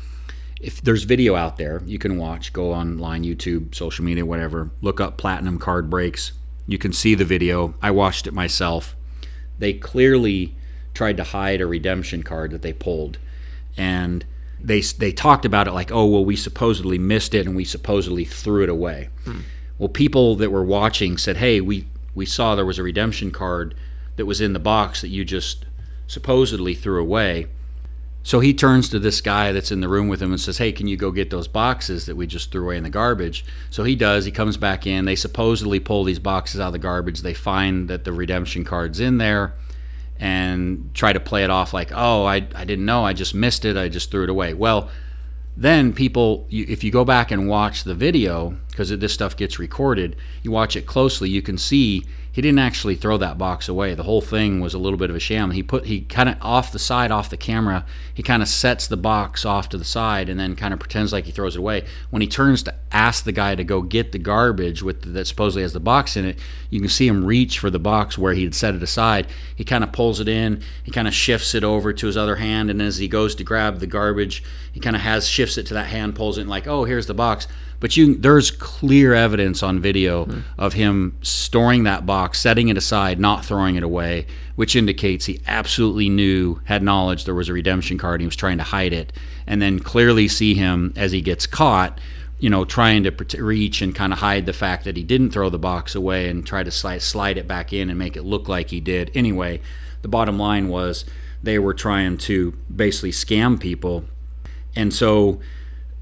If there's video out there you can watch, go online, YouTube, social media, whatever. Look up Platinum Card Breaks. You can see the video. I watched it myself. They clearly tried to hide a redemption card that they pulled, and they they talked about it like, oh well, we supposedly missed it and we supposedly threw it away. Hmm. Well, people that were watching said, hey, we we saw there was a redemption card that was in the box that you just supposedly threw away. So he turns to this guy that's in the room with him and says, Hey, can you go get those boxes that we just threw away in the garbage? So he does. He comes back in. They supposedly pull these boxes out of the garbage. They find that the redemption card's in there and try to play it off like, oh, I, I didn't know, I just missed it, I just threw it away. Well, then people, you, if you go back and watch the video, because this stuff gets recorded, you watch it closely, you can see he didn't actually throw that box away. The whole thing was a little bit of a sham. He put he kind of off the side, off the camera. He kind of sets the box off to the side and then kind of pretends like he throws it away. When he turns to ask the guy to go get the garbage with the, that supposedly has the box in it, you can see him reach for the box where he had set it aside. He kind of pulls it in. He kind of shifts it over to his other hand, and as he goes to grab the garbage, he kind of has shifts it to that hand, pulls it, and like, oh, here's the box but you there's clear evidence on video mm. of him storing that box, setting it aside, not throwing it away, which indicates he absolutely knew, had knowledge there was a redemption card. He was trying to hide it, and then clearly see him as he gets caught. You know, trying to reach and kind of hide the fact that he didn't throw the box away and try to slide, slide it back in and make it look like he did. Anyway, the bottom line was they were trying to basically scam people. And so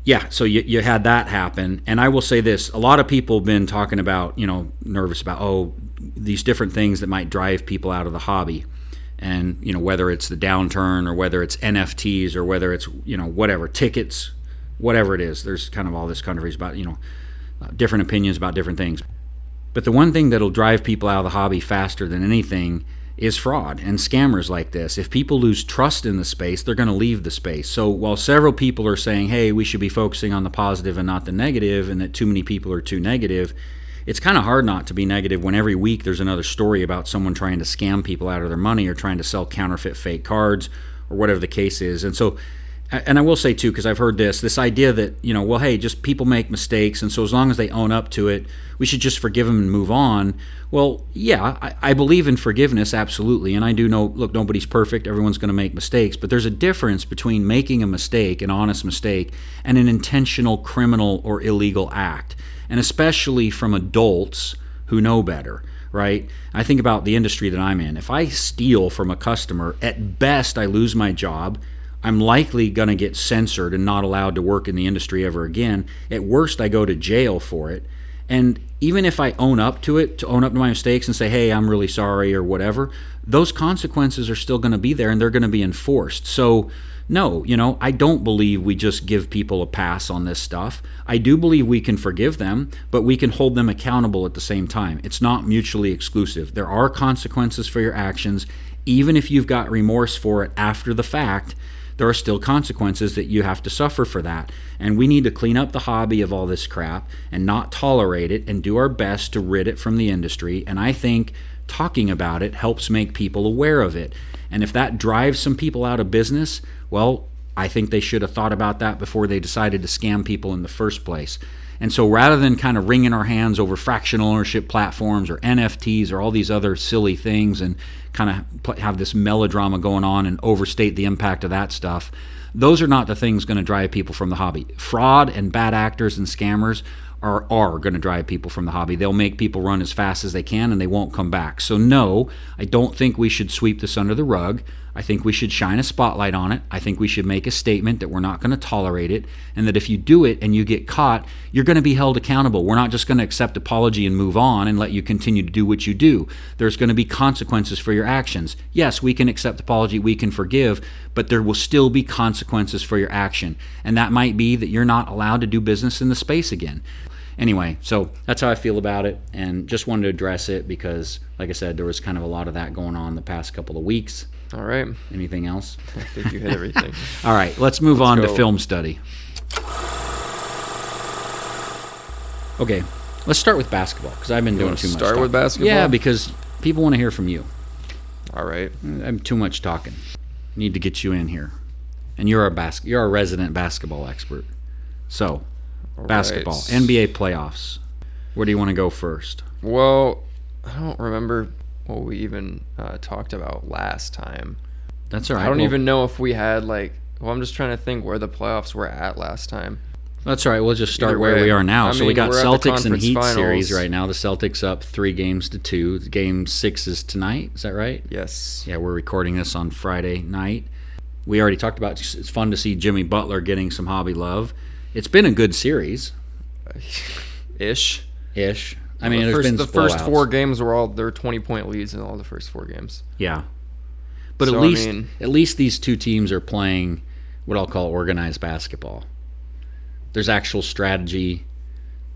yeah, so you, you had that happen. And I will say this a lot of people have been talking about, you know, nervous about, oh, these different things that might drive people out of the hobby. And, you know, whether it's the downturn or whether it's NFTs or whether it's, you know, whatever, tickets, whatever it is. There's kind of all this countries about, you know, uh, different opinions about different things. But the one thing that'll drive people out of the hobby faster than anything is fraud and scammers like this. If people lose trust in the space, they're going to leave the space. So while several people are saying, hey, we should be focusing on the positive and not the negative, and that too many people are too negative, it's kind of hard not to be negative when every week there's another story about someone trying to scam people out of their money or trying to sell counterfeit fake cards or whatever the case is. And so and I will say too, because I've heard this, this idea that you know, well, hey, just people make mistakes, and so as long as they own up to it, we should just forgive them and move on. Well, yeah, I, I believe in forgiveness, absolutely, and I do know. Look, nobody's perfect; everyone's going to make mistakes, but there's a difference between making a mistake, an honest mistake, and an intentional criminal or illegal act, and especially from adults who know better right? I think about the industry that I'm in. If I steal from a customer, at best I lose my job. I'm likely going to get censored and not allowed to work in the industry ever again. At worst, I go to jail for it. And even if I own up to it, to own up to my mistakes and say, hey, I'm really sorry or whatever, those consequences are still going to be there and they're going to be enforced. So, no, you know, I don't believe we just give people a pass on this stuff. I do believe we can forgive them, but we can hold them accountable at the same time. It's not mutually exclusive. There are consequences for your actions, even if you've got remorse for it after the fact there are still consequences that you have to suffer for that. And we need to clean up the hobby of all this crap and not tolerate it and do our best to rid it from the industry. And I think talking about it helps make people aware of it. And if that drives some people out of business, well, I think they should have thought about that before they decided to scam people in the first place. And so rather than kind of wringing our hands over fractional ownership platforms or NFTs or all these other silly things and kind of have this melodrama going on and overstate the impact of that stuff, those are not the things going to drive people from the hobby. Fraud and bad actors and scammers are, are going to drive people from the hobby. They'll make people run as fast as they can and they won't come back. So, no, I don't think we should sweep this under the rug. I think we should shine a spotlight on it. I think we should make a statement that we're not going to tolerate it and that if you do it and you get caught, you're going to be held accountable. We're not just going to accept apology and move on and let you continue to do what you do. There's going to be consequences for your actions. Yes, we can accept apology, we can forgive, but there will still be consequences for your action. And that might be that you're not allowed to do business in the space again anyway, so that's how I feel about it, and just wanted to address it because, like I said, there was kind of a lot of that going on the past couple of weeks. All right. Anything else? I think you hit everything. All right, let's move Let's on go. to film study. Okay, let's start with basketball because I've been doing wanna too much. start with basketball? Yeah, because people want to hear from you. All right. I'm too much talking. Need to get you in here, and you're a bas- You're a resident basketball expert. So, All basketball, right. NBA playoffs. Where do you want to go first? Well, I don't remember what we even uh, talked about last time. That's all right. I don't Well, even know if we had like. Well, I'm just trying to think where the playoffs were at last time. That's all right. We'll just start Either where way. we are now. I so we mean, got at the Celtics and Heat finals. series right now. The Celtics up three games to two. Game six is tonight. Is that right? Yes. Yeah, we're recording this on Friday night. We already talked about. It's fun to see Jimmy Butler getting some hobby love. It's been a good series, Ish. ish. I mean, the first, the first four games were all there were 20 point leads in all the first four games. Yeah, but So, at I least mean- at least these two teams are playing what I'll call organized basketball. There's actual strategy,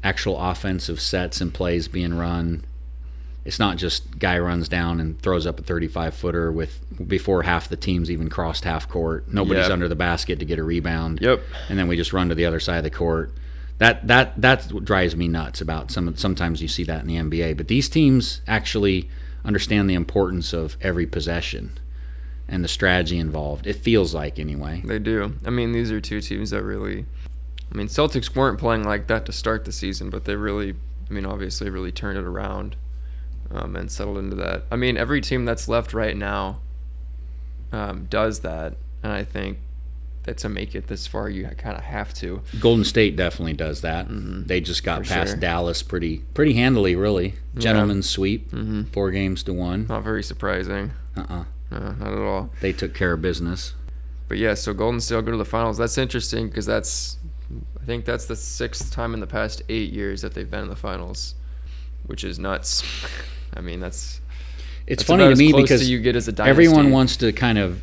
actual offensive sets and plays being run. It's not just guy runs down and throws up a 35 footer with before half the team's even crossed half court. Nobody's Yep. under the basket to get a rebound. Yep. And then we just run to the other side of the court. That that what drives me nuts about some sometimes you see that in the NBA, but these teams actually understand the importance of every possession and the strategy involved. It feels like anyway. They do. I mean, these are two teams that really. I mean, Celtics weren't playing like that to start the season, but they really, I mean, obviously, really turned it around um, and settled into that. I mean, every team that's left right now um, does that, and I think that to make it this far, you kind of have to. Golden State definitely does that. They just got Mm-hmm. For past sure. Dallas pretty pretty handily, really. Gentleman's sweep, Mm-hmm. four games to one. Not very surprising. Uh-uh. Uh, not at all. They took care of business. But yeah, so Golden State will go to the finals. That's interesting because that's, I think that's the sixth time in the past eight years that they've been in the finals, which is nuts. I mean, that's It's That's funny to me because to you get as a dynasty. everyone wants to kind of.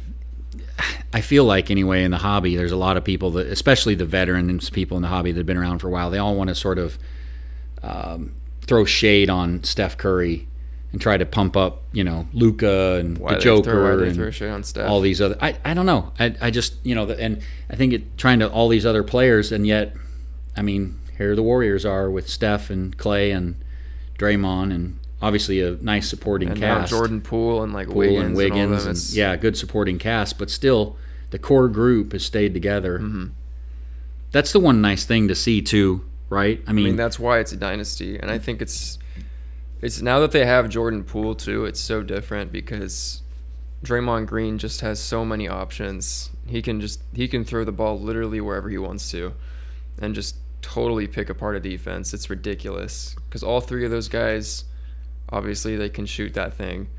I feel like anyway in the hobby, there's a lot of people that, especially the veterans people in the hobby that have been around for a while. They all want to sort of um, throw shade on Steph Curry and try to pump up, you know, Luka and why the they throw, why Joker and throw Steph. all these other. I, I don't know. I, I just you know, and I think it trying to all these other players, and yet, I mean, here the Warriors are with Steph and Clay and Draymond, and obviously a nice supporting and cast. Jordan Poole and like Poole Wiggins, and Wiggins, and yeah, good supporting cast, but still, the core group has stayed together. Mm-hmm. That's the one nice thing to see too, right? I I mean, mean, that's why it's a dynasty, and I think it's it's now that they have Jordan Poole too. It's so different because Draymond Green just has so many options. He can just he can throw the ball literally wherever he wants to, and just totally pick apart a defense. It's ridiculous because all three of those guys, obviously, they can shoot that thing.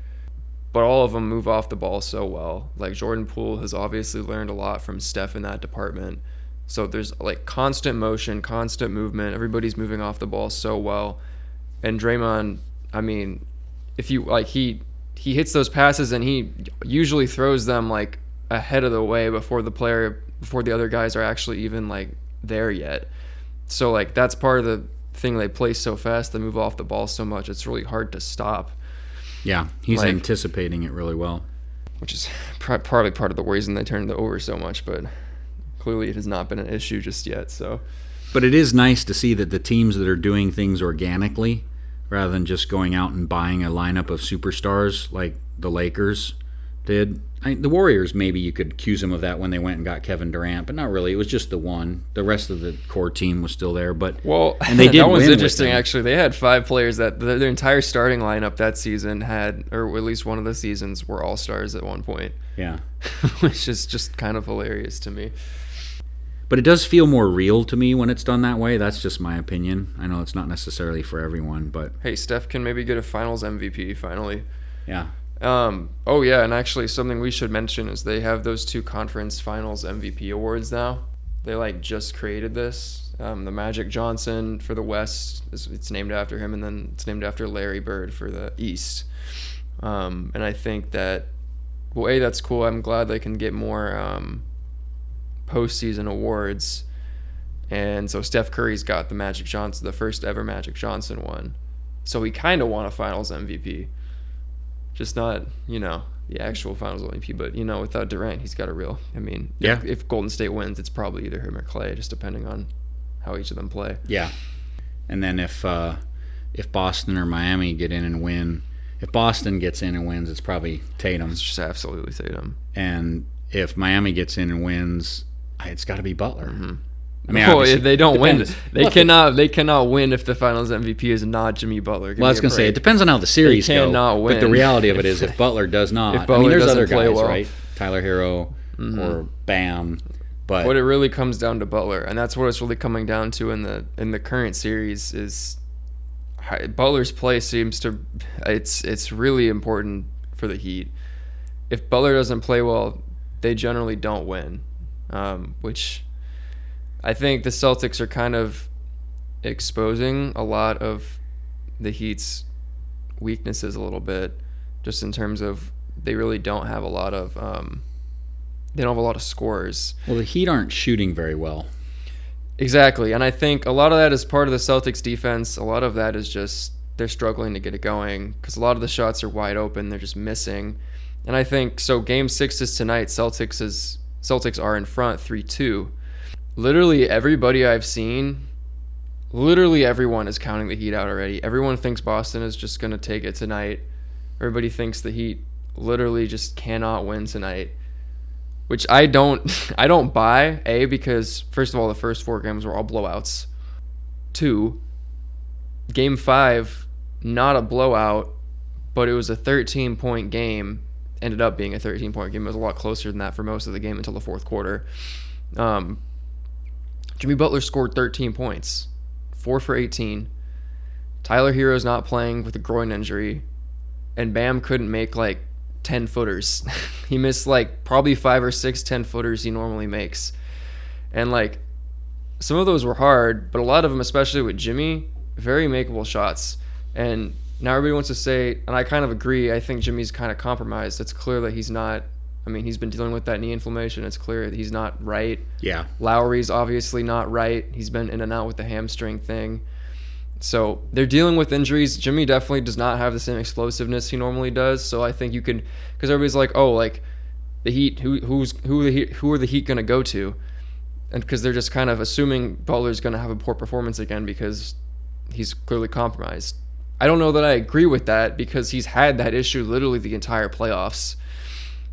But all of them move off the ball so well. Like Jordan Poole has obviously learned a lot from Steph in that department. So there's like constant motion, constant movement. Everybody's moving off the ball so well. And Draymond, I mean, if you like he he hits those passes and he usually throws them like ahead of the way before the player before the other guys are actually even like there yet. So like that's part of the thing they play so fast, they move off the ball so much. It's really hard to stop. Yeah, he's Like- anticipating it really well. which is pr- probably part of the reason they turned it over so much. But clearly, it has not been an issue just yet. So But it is nice to see that the teams that are doing things organically, rather than just going out and buying a lineup of superstars like the Lakers did. I, the Warriors, maybe you could accuse them of that when they went and got Kevin Durant, but not really. It was just the one. The rest of the core team was still there. But well, and they did that was interesting. Actually, they had five players that their, their entire starting lineup that season had, or at least one of the seasons, were all stars at one point, Yeah, which is just kind of hilarious to me. but it does feel more real to me when it's done that way. That's just my opinion. I know it's not necessarily for everyone, but Hey, Steph can maybe get a Finals MVP finally. yeah, Um, oh yeah, and actually something we should mention is they have those two conference finals MVP awards now. They like just created this. Um, the Magic Johnson for the West is it's named after him, and then it's named after Larry Bird for the East. Um, and I think that well, a that's cool. I'm glad they can get more um, postseason awards. And so Steph Curry's got the Magic Johnson, the first ever Magic Johnson one. So he kind of won a Finals MVP just not you know the actual finals MVP, but you know without Durant, he's got a real. I mean, if- Yeah. If, Golden State wins, it's probably either him or Clay, just depending on how each of them play. Yeah, and then if uh, if Boston or Miami get in and win, if Boston gets in and wins, it's probably Tatum, It's just absolutely Tatum. and if Miami gets in and wins, it's got to be Butler. I mean, well, if they don't depends. win, they Look, cannot. They cannot win if the Finals MVP is not Jimmy Butler. Give Well, I was going to say it depends on how the series go. cannot But the reality of it is, if Butler does not, If I Butler mean, there's doesn't other play guys, well. Mm-hmm. right? Tyler Herro or Bam, but what it really comes down to Butler, and that's what it's really coming down to in the in the current series is Butler's play seems to it's it's really important for the Heat. If Butler doesn't play well, they generally don't win, um, which I think the Celtics are kind of exposing a lot of the Heat's weaknesses a little bit, just in terms of they really don't have a lot of um, they don't have a lot of scorers. well, the Heat aren't shooting very well. Exactly. And I think a lot of that is part of the Celtics defense. A lot of that is just they're struggling to get it going because a lot of the shots are wide open. They're just missing. And I think so game 6 is tonight. Celtics is Celtics are in front 3-2. Literally everybody I've seen literally everyone is counting the Heat out already. Everyone thinks Boston is just going to take it tonight. Everybody thinks the Heat literally just cannot win tonight which I don't I don't buy. A because first of all, the first four games were all blowouts. Two, game five, not a blowout, but it was a 13 point game. Ended up being a 13 point game. It was a lot closer than that for most of the game until the fourth quarter. Um, Jimmy Butler scored 13 points, four for 18. Tyler Herro's not playing with a groin injury, and Bam couldn't make like 10 footers. he missed like probably five or six 10 footers he normally makes. And like some of those were hard, but a lot of them, especially with Jimmy, very makeable shots. And now everybody wants to say, and I kind of agree, I think Jimmy's kind of compromised. It's clear that he's not, I mean, he's been dealing with that knee inflammation. It's clear that he's not right. Yeah, Lowry's obviously not right. He's been in and out with the hamstring thing. So they're dealing with injuries. Jimmy definitely does not have the same explosiveness he normally does. So I think you can, because everybody's like, oh, like the Heat, who who's who the Heat, who are the Heat gonna go to? And because they're just kind of assuming Butler's gonna have a poor performance again because he's clearly compromised. I don't know that I agree with that because he's had that issue literally the entire playoffs.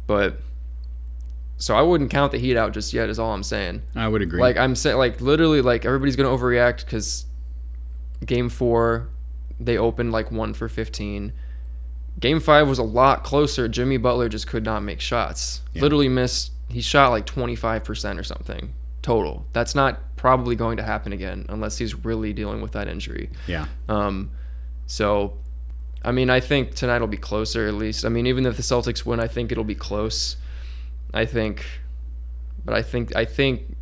But so I wouldn't count the Heat out just yet. Is all I'm saying. I would agree. Like I'm saying, like literally, like everybody's gonna overreact because game four they opened like one for fifteen. Game five was a lot closer. Jimmy Butler just could not make shots. Yeah. Literally missed. He shot like twenty five percent or something total. That's not probably going to happen again unless he's really dealing with that injury. yeah, Um, so, I mean, I think tonight will be closer at least. I mean, even if the Celtics win, I think it'll be close. I think, but I think I think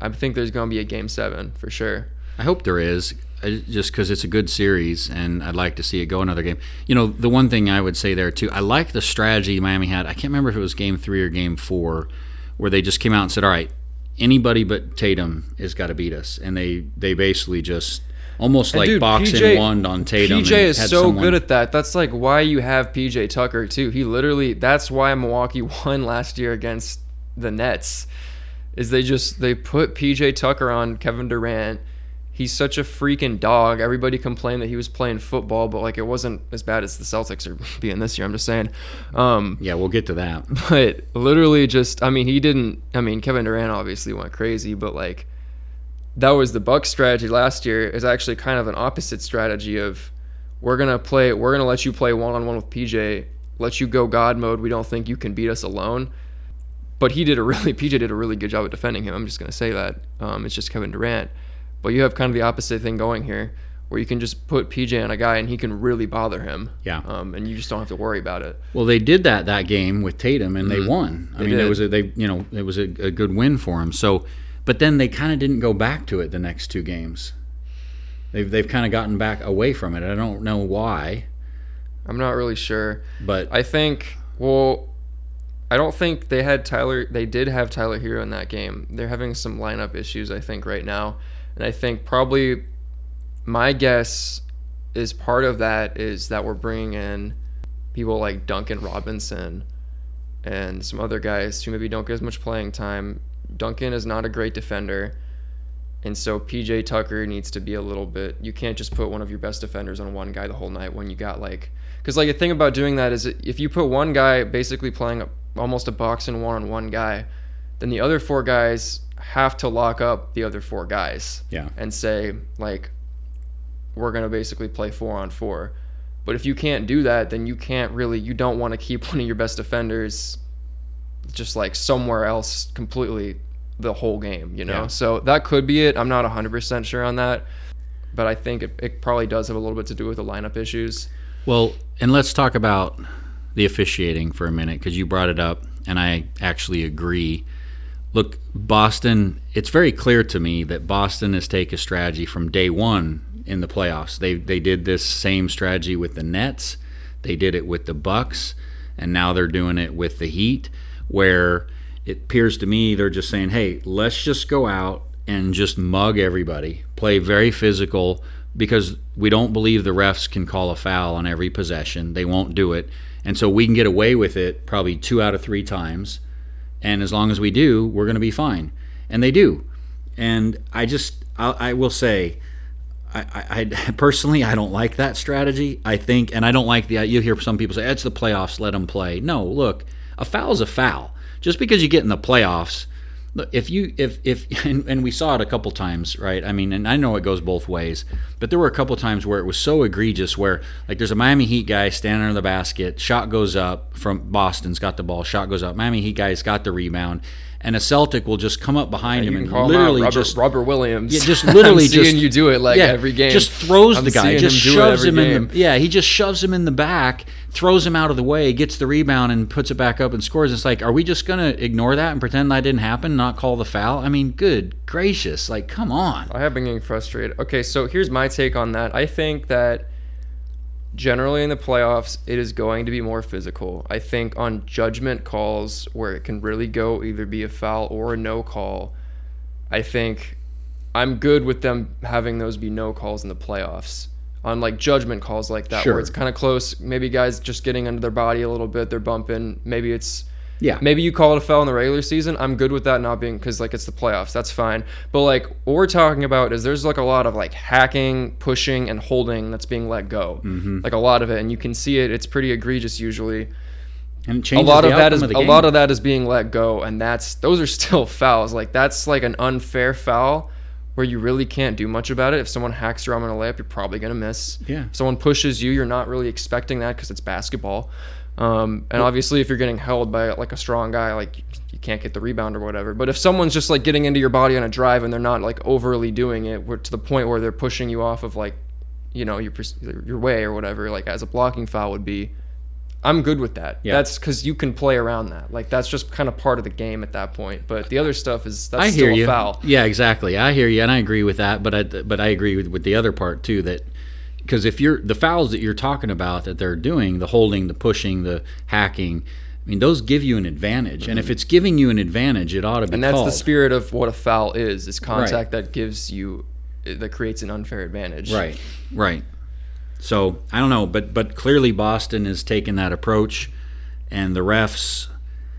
I think there's going to be a game seven for sure. I hope there is, uh, just because it's a good series, and I'd like to see it go another game. You know, the one thing I would say there too, I like the strategy Miami had. I can't remember if it was Game Three or Game Four, where they just came out and said, "All right, anybody but Tatum has got to beat us," and they they basically just almost And like dude, boxing PJ one on Tatum. PJ is so someone- good at that. That's like why you have PJ Tucker too. He literally that's why Milwaukee won last year against the Nets. Is they just they put PJ Tucker on Kevin Durant. He's such a freaking dog. Everybody complained that he was playing football, but like it wasn't as bad as the Celtics are being this year. I'm just saying. Um, Yeah, we'll get to that. but literally just I mean he didn't I mean Kevin Durant obviously went crazy but like that was the Bucks strategy last year is actually kind of an opposite strategy of we're going to play we're going to let you play one on one with PJ let you go god mode we don't think you can beat us alone but he did a really PJ did a really good job at defending him I'm just going to say that um, it's just Kevin Durant but you have kind of the opposite thing going here where you can just put PJ on a guy and he can really bother him Yeah. um, and you just don't have to worry about it Well, they did that that game with Tatum, and they won. I They mean, it was a they you know it was a, a good win for him. So, but then they kind of didn't go back to it the next two games. They've they've kind of gotten back away from it. I don't know why, I'm not really sure but I think well I don't think they had Tyler they did have Tyler Herro in that game. They're having some lineup issues I think right now. And I think probably my guess is part of that is that we're bringing in people like Duncan Robinson and some other guys who maybe don't get as much playing time. Duncan is not a great defender. And so PJ Tucker needs to be a little bit. You can't just put one of your best defenders on one guy the whole night when you got like, because like the thing about doing that is if you put one guy basically playing a, almost a boxing one on one guy, then the other four guys have to lock up the other four guys yeah, and say like, we're gonna basically play four on four. But if you can't do that, then you can't really. You don't want to keep one of your best defenders just like somewhere else completely the whole game, you know? Yeah. So that could be it. I'm not 100% sure on that. But I think it, it probably does have a little bit to do with the lineup issues. Well, and let's talk about the officiating for a minute because you brought it up, and I actually agree. Look, Boston, it's very clear to me that Boston has taken a strategy from day one in the playoffs. They they did this same strategy with the Nets, they did it with the Bucks, and now they're doing it with the Heat, where it appears to me they're just saying, "Hey, let's just go out and just mug everybody, play very physical." Because we don't believe the refs can call a foul on every possession. They won't do it. And so we can get away with it probably two out of three times and as long as we do, we're going to be fine. And they do. And I just, I, I will say, I, I, I personally, I don't like that strategy. I think, and I don't like the. You hear some people say it's the playoffs, let them play. No, look, a foul's a foul. Just because you get in the playoffs, if you, if if, and, and we saw it a couple times, right? I mean, and I know it goes both ways, but there were a couple times where it was so egregious, where like there's a Miami Heat guy standing under the basket, shot goes up from Boston's got the ball, shot goes up. Miami Heat guy's got the rebound, and a Celtic will just come up behind him You can and call him out, literally Robert, just Robert Williams. yeah, just literally just you do it like yeah, every game. Just throws I'm the guy, just him shoves him in game. the yeah, he just shoves him in the back, throws him out of the way, gets the rebound and puts it back up and scores. It's like, are we just gonna ignore that and pretend that didn't happen, not call the foul? I mean, good gracious, like come on. I have been getting frustrated. Okay, so here's my take on that. I think that generally in the playoffs, it is going to be more physical. I think on judgment calls where it can really go either be a foul or a no call, I think I'm good with them having those be no calls in the playoffs. On like judgment calls like that, Sure. where it's kind of close. Maybe guys just getting under their body a little bit, they're bumping. Maybe it's Yeah. Maybe you call it a foul in the regular season. I'm good with that not being because like it's the playoffs. That's fine. But like what we're talking about is there's like a lot of like hacking, pushing, and holding that's being let go. Mm-hmm. Like a lot of it, and you can see it. It's pretty egregious usually. And it A lot of that is of a lot of that is being let go, and that's those are still fouls. Like that's like an unfair foul where you really can't do much about it. If someone hacks your arm in a layup, you're probably gonna miss. Yeah. If someone pushes you, you're not really expecting that because it's basketball. Um, and obviously, if you're getting held by like a strong guy, like you- can't get the rebound or whatever. But if someone's just like getting into your body on a drive and they're not like overly doing it, where to the point where they're pushing you off of like, you know, your your way or whatever, like as a blocking foul would be, I'm good with that. Yeah. That's because you can play around that. Like that's just kind of part of the game at that point. But the other stuff is that's I still hear a you. foul. Yeah, exactly. I hear you, and I agree with that. But I but I agree with, with the other part too that because if you're the fouls that you're talking about that they're doing, the holding, the pushing, the hacking. I mean, those give you an advantage, and if it's giving you an advantage, it ought to be Mm-hmm. And that's called. the spirit of what a foul is. Is contact that gives you that creates an unfair advantage. Right, right. So I don't know, but but clearly Boston has taken that approach, and the refs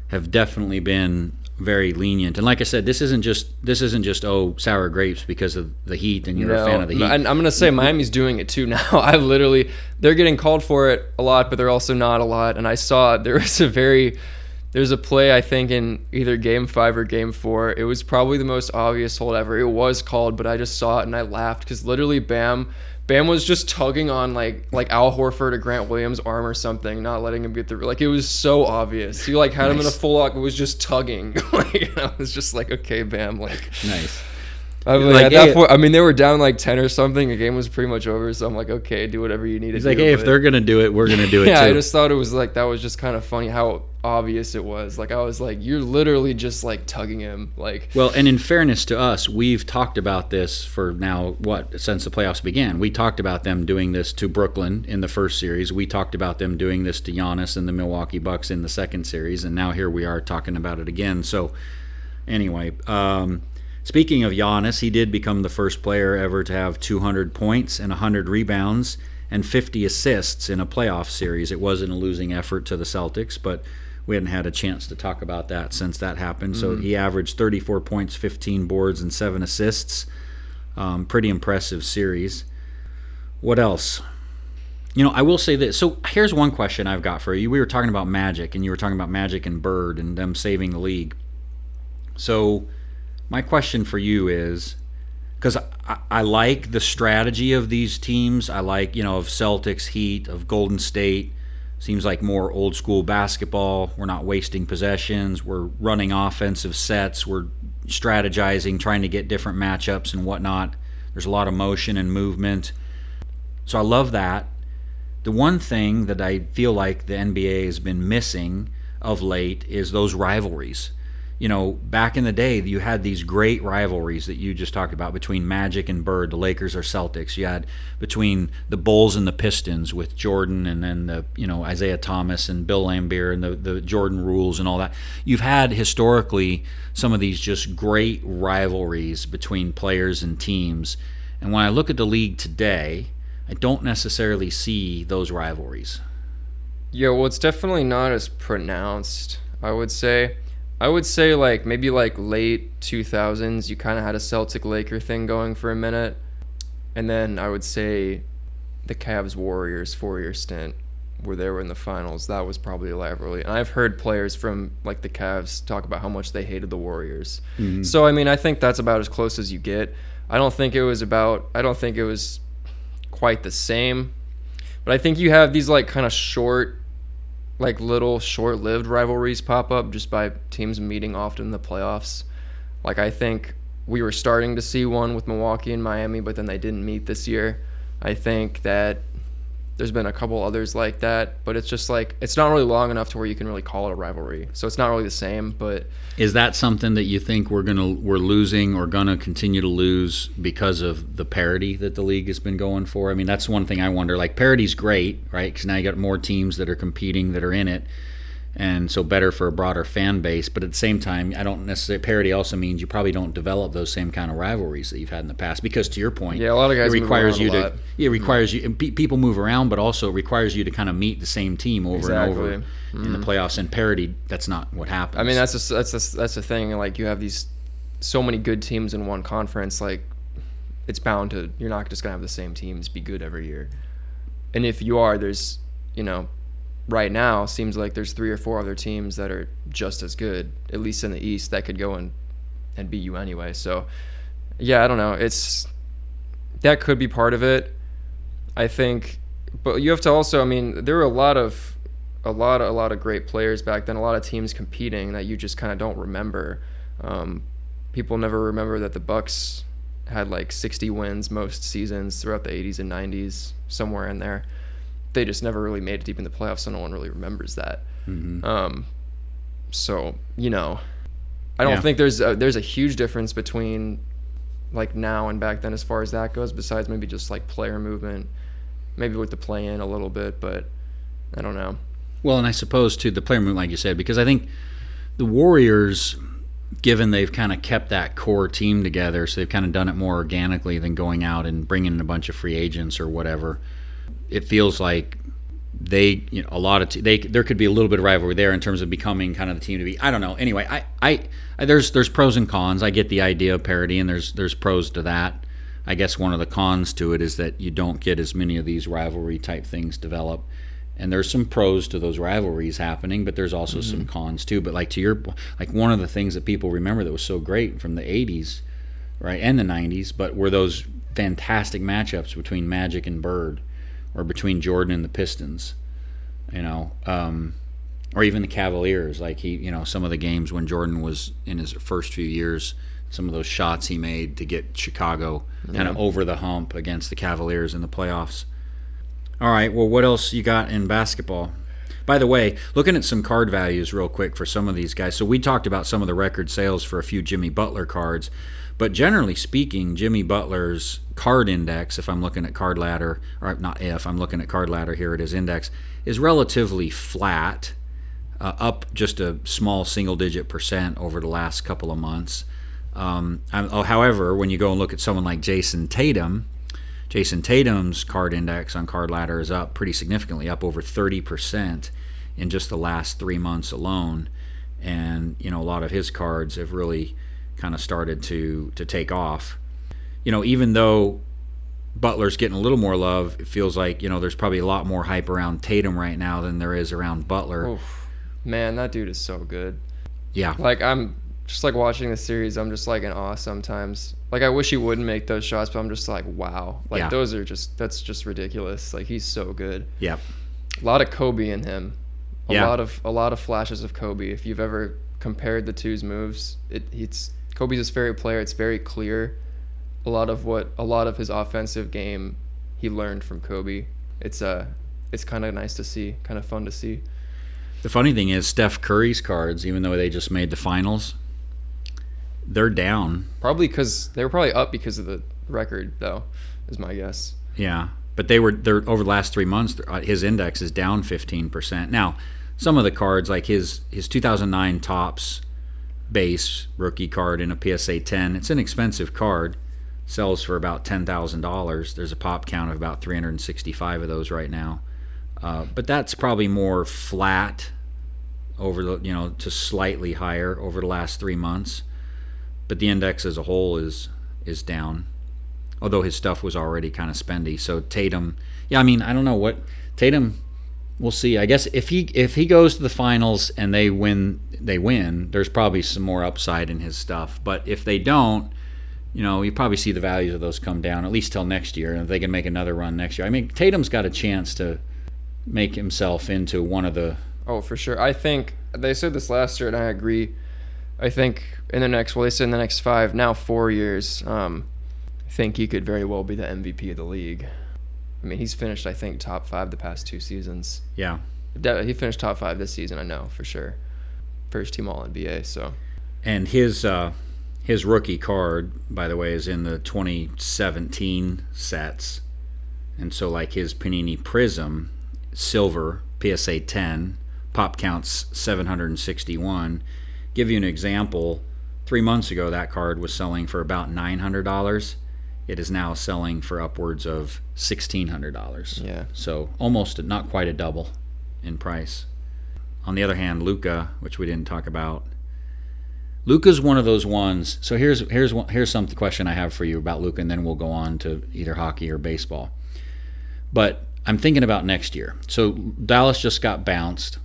have definitely been very lenient. And like I said, this isn't just this isn't just oh sour grapes because of the Heat, and you're a fan of the Heat. And I'm gonna say Miami's doing it too now. I literally they're getting called for it a lot, but they're also not a lot. And I saw there was a very there's a play I think in either game five or game four. It was probably the most obvious hold ever. It was called, but I just saw it and I laughed because literally Bam Bam was just tugging on like like Al Horford or Grant Williams' arm or something, not letting him get through. like it was so obvious. He like had him in a full lock, but was just tugging. like I was just like, okay, Bam, like nice. I mean, Like, at that hey- point, I mean, they were down like ten or something. The game was pretty much over, so I'm like, okay, do whatever you need He's to like, do. hey, if they're gonna do it, we're gonna do it yeah, too. I just thought it was like that was just kind of funny how obvious it was. Like I was like, you're literally just like tugging him, like Well, and in fairness to us, we've talked about this for now what since the playoffs began. We talked about them doing this to Brooklyn in the first series. We talked about them doing this to Giannis and the Milwaukee Bucks in the second series, and now here we are talking about it again. So, anyway, um, speaking of Giannis, he did become the first player ever to have 200 points and 100 rebounds and 50 assists in a playoff series. It wasn't a losing effort to the Celtics, but we hadn't had a chance to talk about that since that happened. So he averaged 34 points, 15 boards, and seven assists. Um, pretty impressive series. What else? You know, I will say this. So here's one question I've got for you. We were talking about Magic, and you were talking about Magic and Bird and them saving the league. So my question for you is because I, I like the strategy of these teams. I like, you know, of Celtics, Heat, of Golden State. Seems like more old school basketball. We're not wasting possessions. We're running offensive sets. We're strategizing, trying to get different matchups and whatnot. There's a lot of motion and movement. So I love that. The one thing that I feel like the NBA has been missing of late is those rivalries. You know, back in the day, you had these great rivalries that you just talked about between Magic and Bird, the Lakers or Celtics. You had between the Bulls and the Pistons with Jordan and then the, you know, Isiah Thomas and Bill Laimbeer and the, the Jordan rules and all that. You've had historically some of these just great rivalries between players and teams. And when I look at the league today, I don't necessarily see those rivalries. Yeah, well, it's definitely not as pronounced. I would say, I would say like maybe like late two thousands, you kind of had a Celtic Laker thing going for a minute, and then I would say the Cavs Warriors four year stint where they were in the finals. That was probably a rivalry, and I've heard players from like the Cavs talk about how much they hated the Warriors. Mm-hmm. So I mean, I think that's about as close as you get. I don't think it was about. I don't think it was quite the same. But I think you have these like kind of short, like little short-lived rivalries pop up just by teams meeting often in the playoffs. Like I think we were starting to see one with Milwaukee and Miami, but then they didn't meet this year. I think that there's been a couple others like that, but it's just like it's not really long enough to where you can really call it a rivalry. So it's not really the same, but Is that something that you think we're gonna we're losing or gonna continue to lose because of the parity that the league has been going for? I mean, that's one thing I wonder. Like parity's great, right? Because now you got more teams that are competing that are in it, and so better for a broader fan base. But at the same time, I don't necessarily parity also means you probably don't develop those same kind of rivalries that you've had in the past. Because to your point, Yeah, a lot of guys it requires you to it requires you and pe- people move around, but also it requires you to kind of meet the same team over and over Exactly. in the mm-hmm. playoffs. And parity, that's not what happens. I mean, that's just, that's just, that's the thing. Like you have these so many good teams in one conference. Like it's bound to you're not just gonna have the same teams be good every year. And if you are, there's you know, right now seems like there's three or four other teams that are just as good, at least in the East, that could go and and beat you anyway. So yeah, I don't know. It's that could be part of it. I think, but you have to also. I mean, there were a lot of a lot of a lot of great players back then. A lot of teams competing that you just kind of don't remember. Um, people never remember that the Bucks had like 60 wins most seasons throughout the 80s and 90s, somewhere in there. They just never really made it deep in the playoffs, so no one really remembers that. Mm-hmm. Um, so you know, I don't Yeah. think there's a, there's a huge difference between like now and back then as far as that goes. Besides maybe just like player movement, maybe with the play in a little bit, but I don't know. Well, and I suppose too the player movement, like you said, because I think the Warriors, given they've kind of kept that core team together, so they've kind of done it more organically than going out and bringing in a bunch of free agents or whatever. It feels like they, you know, a lot of t- they there could be a little bit of rivalry there in terms of becoming kind of the team to be. I don't know. Anyway, I, I, I there's there's pros and cons. I get the idea of parity, and there's there's pros to that. I guess one of the cons to it is that you don't get as many of these rivalry type things develop. And there's some pros to those rivalries happening, but there's also some mm-hmm. cons too. But like to your like one of the things that people remember that was so great from the 80s, right, and the 90s, but were those fantastic matchups between Magic and Bird, or between Jordan and the Pistons, you know, um, or even the Cavaliers. Like he, you know, some of the games when Jordan was in his first few years, some of those shots he made to get Chicago kind of over the hump against the Cavaliers in the playoffs. All right. Well, what else you got in basketball? By the way, looking at some card values real quick for some of these guys. So we talked about some of the record sales for a few Jimmy Butler cards, but generally speaking, Jimmy Butler's card index, if I'm looking at Card Ladder, or not if I'm looking at Card Ladder here, it is index, is relatively flat, uh, up just a small single digit percent over the last couple of months. Um, oh, however, when you go and look at someone like Jayson Tatum, Jayson Tatum's card index on Card Ladder is up pretty significantly, up over 30% in just the last three months alone. And, you know, a lot of his cards have really kind of started to, to take off. You know, even though Butler's getting a little more love, it feels like, you know, there's probably a lot more hype around Tatum right now than there is around Butler. Oof. Man, that dude is so good. Yeah. Like I'm just like watching the series, I'm just like in awe sometimes. Like I wish he wouldn't make those shots, but I'm just like, wow. Like Yeah. those are just that's just ridiculous. Like he's so good. Yep. A lot of Kobe in him. A Yeah. lot of a lot of flashes of Kobe. If you've ever compared the two's moves, it it's Kobe's his favorite player. It's very clear. A lot of what a lot of his offensive game he learned from Kobe. It's uh it's kind of nice to see, kind of fun to see. The funny thing is, Steph Curry's cards, even though they just made the finals, they're down. Probably because they were probably up because of the record, though, is my guess. Yeah, but they were they're over the last three months. uh, His index is down fifteen percent. Now, some of the cards like his his 2009 Topps base rookie card in a PSA 10. It's an expensive card. Sells for about ten thousand dollars. There's a pop count of about 365 of those right now. Uh, but that's probably more flat over the you know to slightly higher over the last three months. But the index as a whole is is down although his stuff was already kind of spendy. So Tatum, yeah, I mean, I don't know what Tatum. We'll see. I guess if he if he goes to the finals and they win, they win. There's probably some more upside in his stuff. But if they don't, you know, you probably see the values of those come down at least till next year. And if they can make another run next year, I mean, Tatum's got a chance to make himself into one of the. Oh, for sure. I think they said this last year, and I agree. I think in the next, well, they said in the next five, now four years, um, I think he could very well be the MVP of the league. I mean, he's finished, I think, top five the past two seasons. Yeah, He finished top five this season, I know for sure. First team All NBA, so and his uh, his rookie card, by the way, is in the 2017 sets, and so like his Panini Prism silver PSA 10 pop counts 761. Give you an example. Three months ago, that card was selling for about nine hundred dollars. It is now selling for upwards of sixteen hundred dollars. yeah. So almost not quite a double in price. On the other hand, Luka, which we didn't talk about, Luka's one of those ones. So here's here's one, here's some question I have for you about Luka, and then we'll go on to either hockey or baseball. But I'm thinking about next year. So Dallas just got bounced,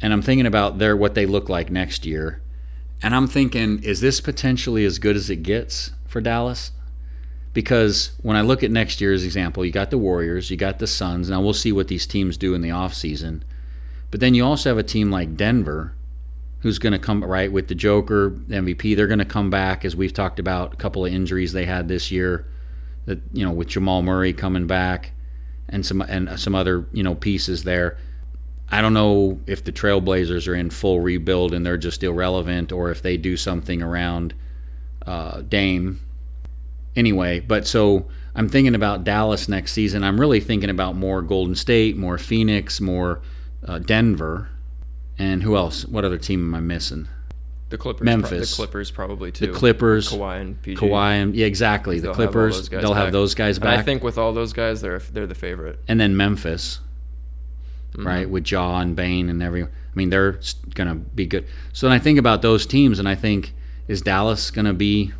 and I'm thinking about their what they look like next year, and I'm thinking, is this potentially as good as it gets for Dallas? because when I look at next year's example, you got the Warriors, you got the Suns. Now we'll see what these teams do in the offseason. But then you also have a team like Denver who's going to come right with the Joker MVP. They're going to come back as we've talked about a couple of injuries they had this year that you know with Jamal Murray coming back and some and some other you know pieces there. I don't know if the Trailblazers are in full rebuild and they're just irrelevant, or if they do something around uh, Dame. Anyway, but so I'm thinking about Dallas next season. I'm really thinking about more Golden State, more Phoenix, more uh, Denver, and who else? What other team am I missing? The Clippers, Memphis. the Clippers probably too. The Clippers, Kawhi and PG. Kawhi, and yeah, exactly. The have Clippers, those they'll have those guys And back, I think with all those guys, they're they're the favorite. and then Memphis, Mm-hmm. right, with Ja and Bane and every. I mean, they're gonna be good. So then I think about those teams, and I think is Dallas gonna be?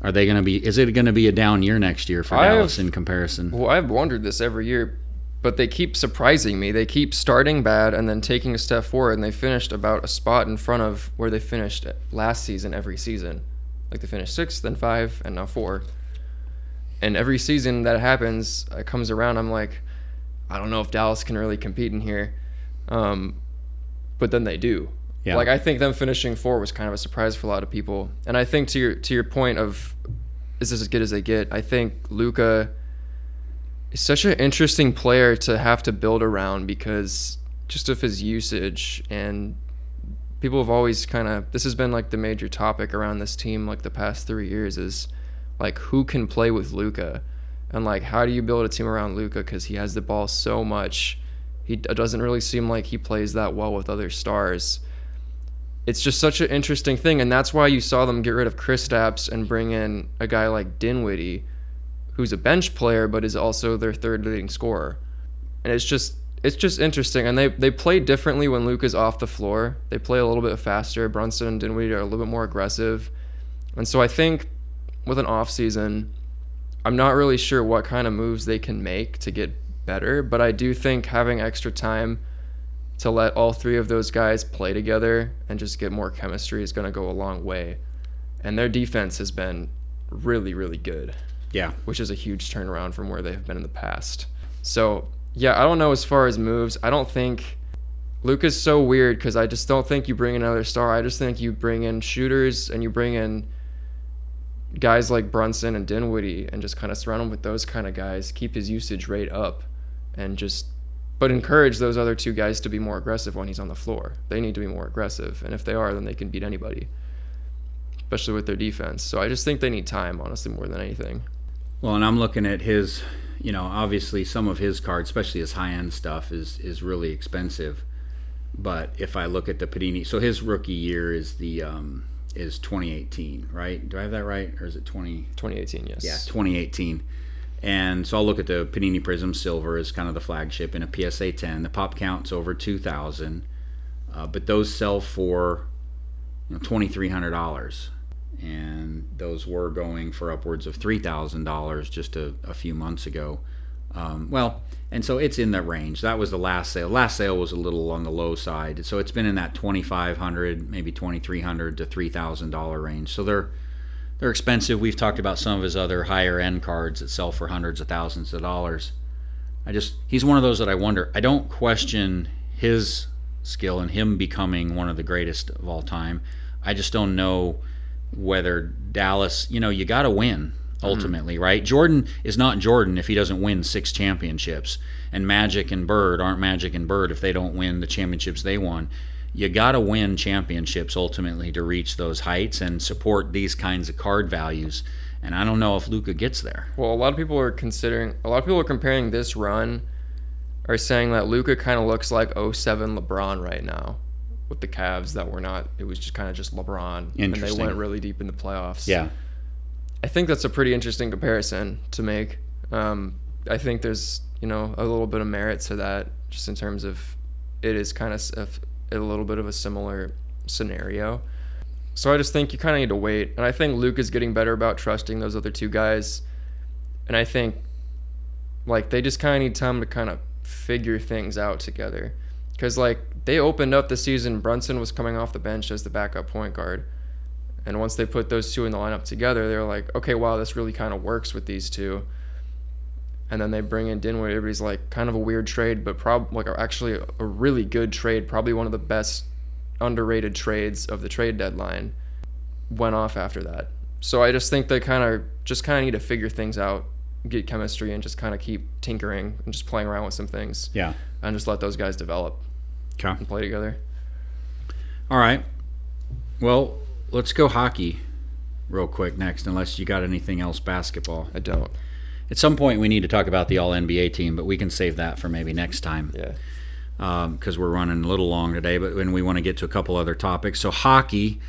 Are they gonna be? Is it gonna be a down year next year for I have- Dallas in comparison? Well, I've wondered this every year, but they keep surprising me. They keep starting bad and then taking a step forward, and they finished about a spot in front of where they finished last season every season. Like they finished sixth, then five, and now four. And every season that happens, it comes around. I'm like, I don't know if Dallas can really compete in here, um, but then they do. Yeah. Like I think them finishing four was kind of a surprise for a lot of people. And I think to your to your point of, is this as good as they get? I think Luka is such an interesting player to have to build around because just of his usage and people have always kind of this has been like the major topic around this team like the past three years is like who can play with Luka and like how do you build a team around Luka because he has the ball so much. He doesn't really seem like he plays that well with other stars. It's just such an interesting thing and that's why you saw them get rid of Chris Kristaps and bring in a guy like Dinwiddie who's a bench player but is also their third leading scorer. And it's just it's just interesting and they they play differently when Luke is off the floor. They play a little bit faster. Brunson and Dinwiddie are a little bit more aggressive. And so I think with an off season, I'm not really sure what kind of moves they can make to get better, but I do think having extra time to let all three of those guys play together and just get more chemistry is going to go a long way. And their defense has been really really good Yeah, which is a huge turnaround from where they have been in the past. So, yeah, I don't know as far as moves. I don't think Luke is so weird because I just don't think you bring another star. I just think you bring in shooters and you bring in guys like Brunson and Dinwiddie and just kind of surround him with those kind of guys, keep his usage rate up, and just but encourage those other two guys to be more aggressive when he's on the floor. They need to be more aggressive, and if they are, then they can beat anybody, especially with their defense. So I just think they need time, honestly, more than anything. Well, and I'm looking at his, you know, obviously some of his cards, especially his high end stuff, is is really expensive. But if I look at the Panini, so his rookie year is the um, is 2018, right? Do I have that right, or is it 20? 2018, yes. Yeah, 2018. And so I'll look at the Panini Prism Silver as kind of the flagship in a PSA 10. The pop count's over 2,000, uh, but those sell for you know, $2,300. And those were going for upwards of $3,000 just a, a few months ago. Um, well, and so it's in that range. That was the last sale. Last sale was a little on the low side, so it's been in that twenty five hundred, maybe twenty three hundred to three thousand dollar range. So they're they're expensive. We've talked about some of his other higher end cards that sell for hundreds of thousands of dollars. I just he's one of those that I wonder. I don't question his skill and him becoming one of the greatest of all time. I just don't know whether Dallas, you know, you got to win mm-hmm. ultimately, right? Jordan is not Jordan if he doesn't win six championships, and Magic and Bird aren't Magic and Bird if they don't win the championships they won. You got to win championships ultimately to reach those heights and support these kinds of card values. And I don't know if Luka gets there. Well, a lot of people are considering, a lot of people are comparing this run, are saying that Luka kind of looks like 07 LeBron right now with the Cavs that were not, it was just kind of just LeBron. And they went really deep in the playoffs. Yeah. I think that's a pretty interesting comparison to make. Um, I think there's, you know, a little bit of merit to that just in terms of it is kind of a, a little bit of a similar scenario. So I just think you kind of need to wait. And I think Luke is getting better about trusting those other two guys. And I think like they just kind of need time to kind of figure things out together. Cuz like they opened up the season Brunson was coming off the bench as the backup point guard. And once they put those two in the lineup together, they're like, "Okay, wow, this really kind of works with these two. And then they bring in Dinwiddie. Everybody's like, kind of a weird trade, but prob like actually a, a really good trade, probably one of the best underrated trades of the trade deadline went off after that. So I just think they kind of just kind of need to figure things out get chemistry and just kind of keep tinkering and just playing around with some things. Yeah. And just let those guys develop Okay. and play together. All right. Well, let's go hockey real quick next, unless you got anything else basketball. I don't. At some point, we need to talk about the All NBA team, but we can save that for maybe next time. Yeah. because we're running a little long today, but when we want to get to a couple other topics. So, hockey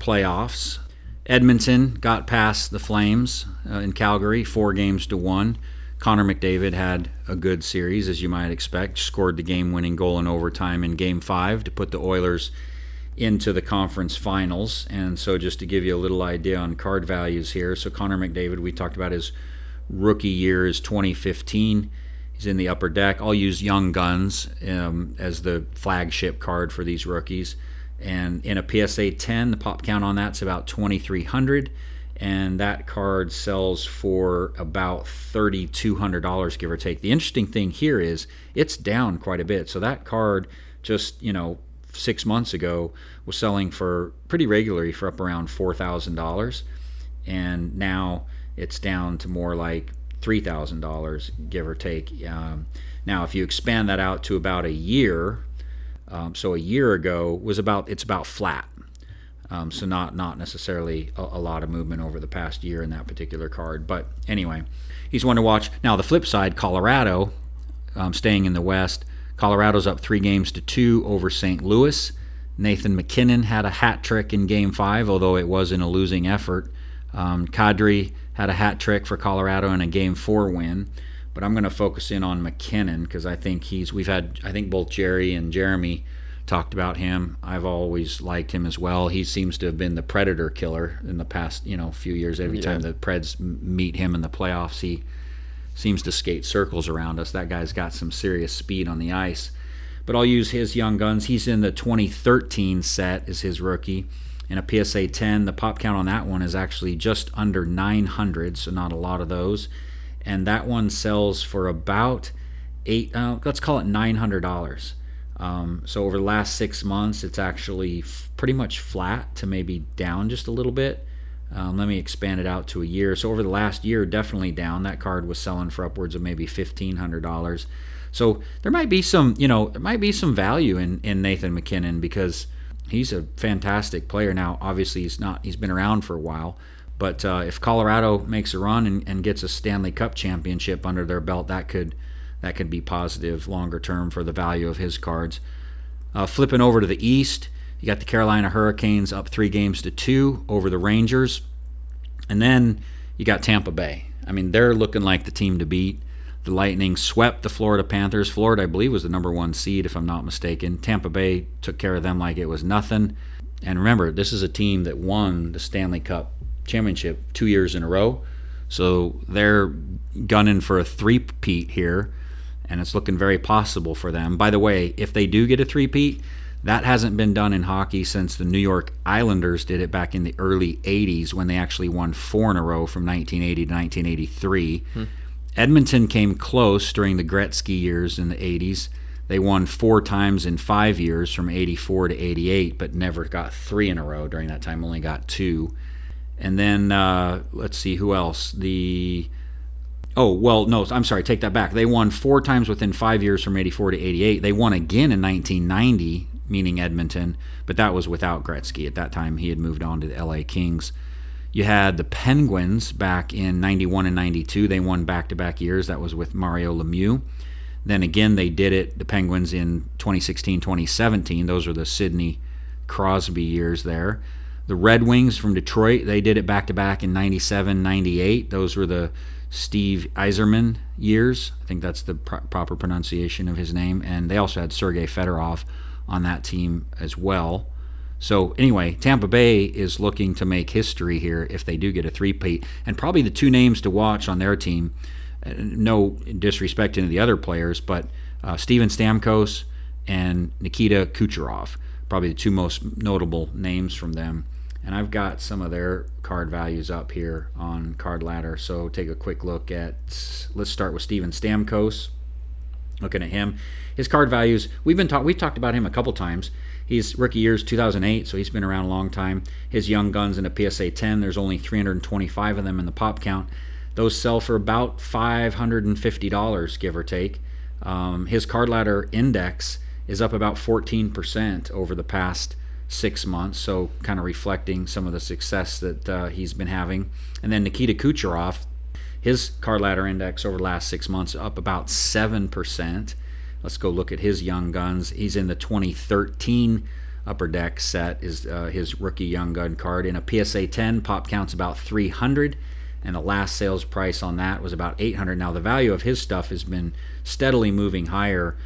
playoffs. Edmonton got past the Flames uh, in Calgary, four games to one. Connor McDavid had a good series, as you might expect. Scored the game winning goal in overtime in game five to put the Oilers into the conference finals. And so, just to give you a little idea on card values here. So, Connor McDavid, we talked about his rookie year is 2015. He's in the upper deck. I'll use Young Guns um, as the flagship card for these rookies. And in a PSA 10, the pop count on that's about 2,300, and that card sells for about $3,200, give or take. The interesting thing here is it's down quite a bit. So that card just you know six months ago was selling for pretty regularly for up around four thousand dollars, and now it's down to more like three thousand dollars, give or take. Um, now, if you expand that out to about a year, um, so a year ago was about it's about flat. Um, so not not necessarily a, a, lot of movement over the past year in that particular card. But anyway, he's one to watch. Now the flip side, Colorado, um, staying in the West. Colorado's up three games to two over St. Louis. Nathan MacKinnon had a hat trick in Game Five, although it was in a losing effort. Um, Kadri had a hat trick for Colorado in a Game Four win. But I'm going to focus in on MacKinnon because I think he's. We've had. I think both Jerry and Jeremy talked about him. I've always liked him as well. He seems to have been the predator killer in the past, you know, few years. Every yeah. time the Preds meet him in the playoffs, he seems to skate circles around us. That guy's got some serious speed on the ice. But I'll use his young guns. He's in the 2013 set is his rookie. In a PSA 10, the pop count on that one is actually just under 900, so not a lot of those. And that one sells for about eight. Uh, let's call it $900. Um, so over the last six months, it's actually f- pretty much flat to maybe down just a little bit. Um, let me expand it out to a year. So over the last year, definitely down. That card was selling for upwards of maybe fifteen hundred dollars. So there might be some, you know, there might be some value in in Nathan MacKinnon because he's a fantastic player. Now, obviously, he's not. He's been around for a while. But uh, if Colorado makes a run and, and gets a Stanley Cup championship under their belt, that could that could be positive longer term for the value of his cards. Uh, flipping over to the East, you got the Carolina Hurricanes up three games to two over the Rangers. And then you got Tampa Bay. I mean, they're looking like the team to beat. The Lightning swept the Florida Panthers. Florida, I believe, was the number one seed, if I'm not mistaken. Tampa Bay took care of them like it was nothing. And remember, this is a team that won the Stanley Cup championship two years in a row. So they're gunning for a three-peat here and it's looking very possible for them. By the way, if they do get a three-peat, that hasn't been done in hockey since the New York Islanders did it back in the early 80s when they actually won four in a row from 1980 to 1983. Hmm. Edmonton came close during the Gretzky years in the 80s. They won four times in five years from 84 to 88, but never got three in a row during that time, only got two. And then uh, let's see who else. The Oh, well, no, I'm sorry, take that back. They won four times within five years from 84 to 88. They won again in 1990, meaning Edmonton, but that was without Gretzky. At that time, he had moved on to the LA Kings. You had the Penguins back in 91 and 92. They won back to back years. That was with Mario Lemieux. Then again, they did it, the Penguins, in 2016 2017. Those are the Sidney Crosby years there. The Red Wings from Detroit, they did it back to back in 97 98. Those were the Steve Yzerman years. I think that's the pr- proper pronunciation of his name. And they also had Sergei Fedorov on that team as well. So anyway, Tampa Bay is looking to make history here if they do get a three-peat, and probably the two names to watch on their team. Uh, no disrespect to the other players, but uh, Steven Stamkos and Nikita Kucherov, probably the two most notable names from them and I've got some of their card values up here on Card Ladder. So take a quick look at. Let's start with Steven Stamkos. Looking at him, his card values. We've been talk, We've talked about him a couple times. He's rookie years 2008, so he's been around a long time. His young guns in a PSA 10. There's only 325 of them in the pop count. Those sell for about $550, give or take. Um, his card ladder index is up about 14% over the past six months, so kind of reflecting some of the success that uh, he's been having. And then Nikita Kucherov, his card ladder index over the last six months up about 7%. Let's go look at his young guns. He's in the 2013 upper deck set is uh, his rookie young gun card in a PSA 10 pop counts about 300 and the last sales price on that was about 800 now the value of his stuff has been steadily moving higher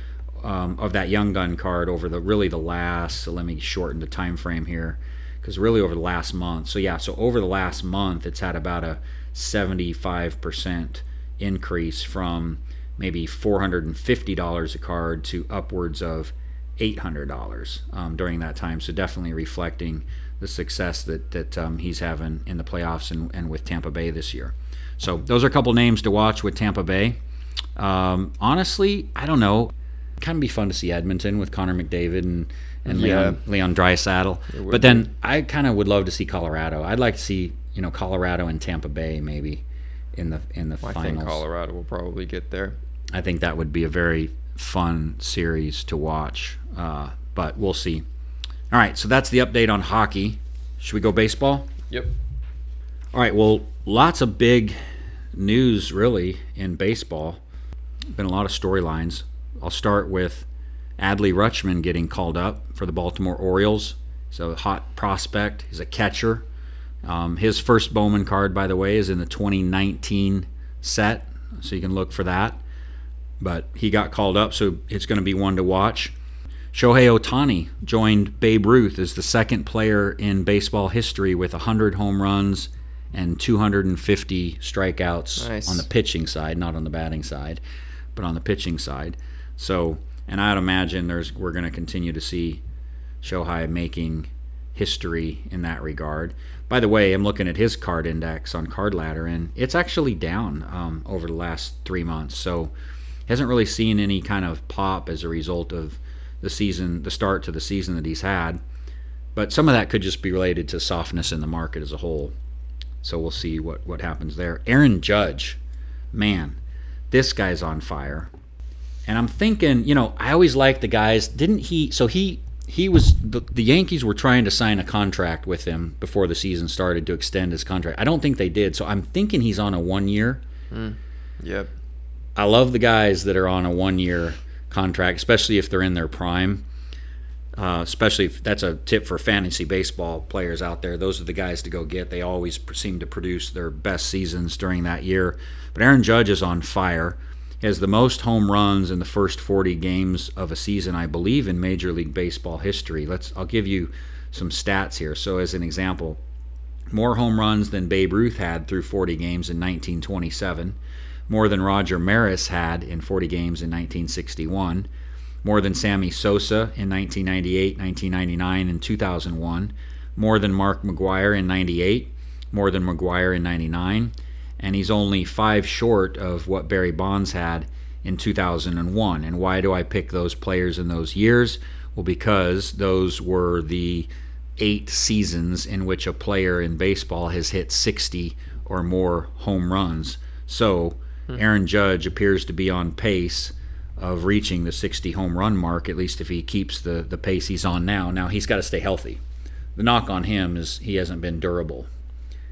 um, of that young gun card over the really the last so let me shorten the time frame here because really over the last month so yeah so over the last month it's had about a 75% increase from maybe $450 a card to upwards of $800 um, during that time. So definitely reflecting the success that, that um, he's having in the playoffs and, and with Tampa Bay this year. So those are a couple names to watch with Tampa Bay. Um, honestly, I don't know. Kind of be fun to see Edmonton with Connor McDavid and, and yeah. Leon, Leon Draisaitl. But then I kind of would love to see Colorado. I'd like to see you know Colorado and Tampa Bay maybe in the in the I finals. I think Colorado will probably get there. I think that would be a very fun series to watch, uh, but we'll see. All right, so that's the update on hockey. Should we go baseball? Yep. All right. Well, lots of big news really in baseball. Been a lot of storylines. I'll start with Adley Rutschman getting called up for the Baltimore Orioles. He's a hot prospect. He's a catcher. Um, his first Bowman card, by the way, is in the 2019 set, so you can look for that. But he got called up, so it's going to be one to watch. Shohei Ohtani joined Babe Ruth as the second player in baseball history with 100 home runs and 250 strikeouts nice. on the pitching side, not on the batting side, but on the pitching side. So, and I'd imagine there's we're going to continue to see Shohei making history in that regard. By the way, I'm looking at his card index on Card Ladder, and it's actually down um, over the last three months. So, hasn't really seen any kind of pop as a result of the season, the start to the season that he's had. But some of that could just be related to softness in the market as a whole. So we'll see what what happens there. Aaron Judge, man, this guy's on fire. And I'm thinking, you know, I always like the guys. Didn't he? So he he was the, the, Yankees were trying to sign a contract with him before the season started to extend his contract. I don't think they did, so I'm thinking he's on a one year. Mm. Yep. I love the guys that are on a one year contract, especially if they're in their prime. Uh, especially if that's a tip for fantasy baseball players out there. Those are the guys to go get. They always seem to produce their best seasons during that year. But Aaron Judge is on fire has the most home runs in the first 40 games of a season, I believe, in Major League Baseball history. Let's I'll give you some stats here. So, as an example, more home runs than Babe Ruth had through 40 games in 1927, more than Roger Maris had in 40 games in 1961, more than Sammy Sosa in 1998, 1999, and 2001, more than Mark McGwire in 98, more than McGwire in 99 and he's only five short of what Barry Bonds had in 2001. And why do I pick those players in those years? Well, because those were the eight seasons in which a player in baseball has hit 60 or more home runs. So hmm. Aaron Judge appears to be on pace of reaching the 60 home run mark, at least if he keeps the, the pace he's on now. Now, he's got to stay healthy. The knock on him is he hasn't been durable.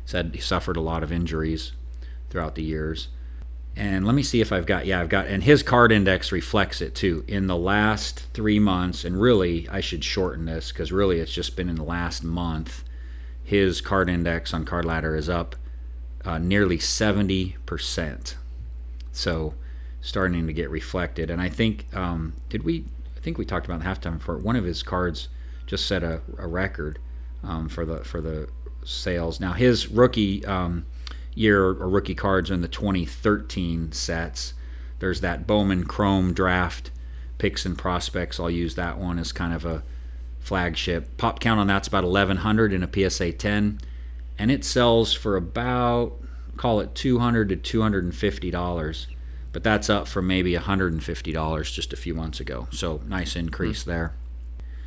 Said he suffered a lot of injuries throughout the years. And let me see if I've got, yeah, I've got, and his card index reflects it too. In the last three months, and really, I should shorten this because really it's just been in the last month, his card index on Card Ladder is up uh, nearly 70%. So starting to get reflected. And I think, um, did we, I think we talked about halftime for one of his cards just set a, a record um, for the, for the sales. Now his rookie, um, year or rookie cards in the 2013 sets. There's that Bowman Chrome draft picks and prospects. I'll use that one as kind of a flagship. Pop count on that's about 1100 in a PSA 10, and it sells for about call it 200 to 250 dollars. But that's up from maybe 150 dollars just a few months ago. So nice increase mm-hmm. there.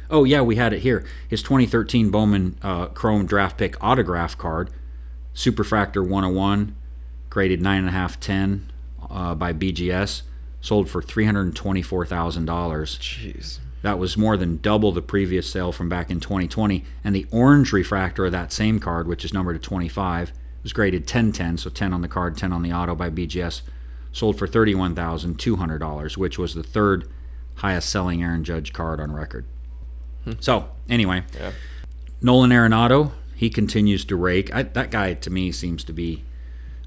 Oh yeah, we had it here. His 2013 Bowman uh, Chrome draft pick autograph card Superfractor 101 graded 9.5 10 uh, by BGS, sold for $324,000. Jeez. That was more than double the previous sale from back in 2020. And the orange refractor of that same card, which is numbered to 25, was graded 1010, so 10 on the card, 10 on the auto by BGS, sold for $31,200, which was the third highest selling Aaron Judge card on record. So, anyway, Yeah. Nolan Arenado, he continues to rake. I, that guy, to me, seems to be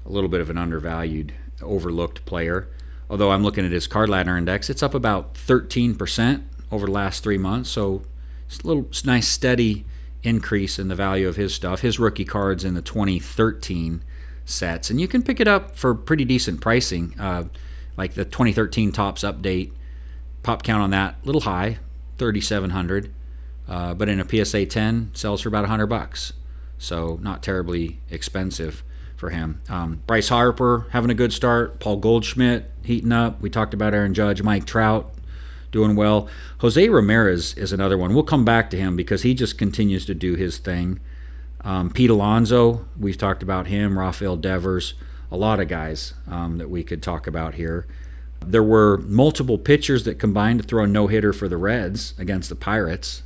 a little bit of an undervalued, overlooked player. Although I'm looking at his card ladder index, it's up about 13% over the last three months. So it's a little nice, steady increase in the value of his stuff. His rookie cards in the 2013 sets, and you can pick it up for pretty decent pricing. Uh, like the 2013 Topps update, pop count on that little high, 3,700. Uh, but in a PSA 10, sells for about 100 bucks. So not terribly expensive for him. Um, Bryce Harper having a good start. Paul Goldschmidt heating up. We talked about Aaron Judge, Mike Trout doing well. Jose Ramirez is another one. We'll come back to him because he just continues to do his thing. Um, Pete Alonso, we've talked about him. Rafael Devers, a lot of guys um, that we could talk about here. There were multiple pitchers that combined to throw a no hitter for the Reds against the Pirates.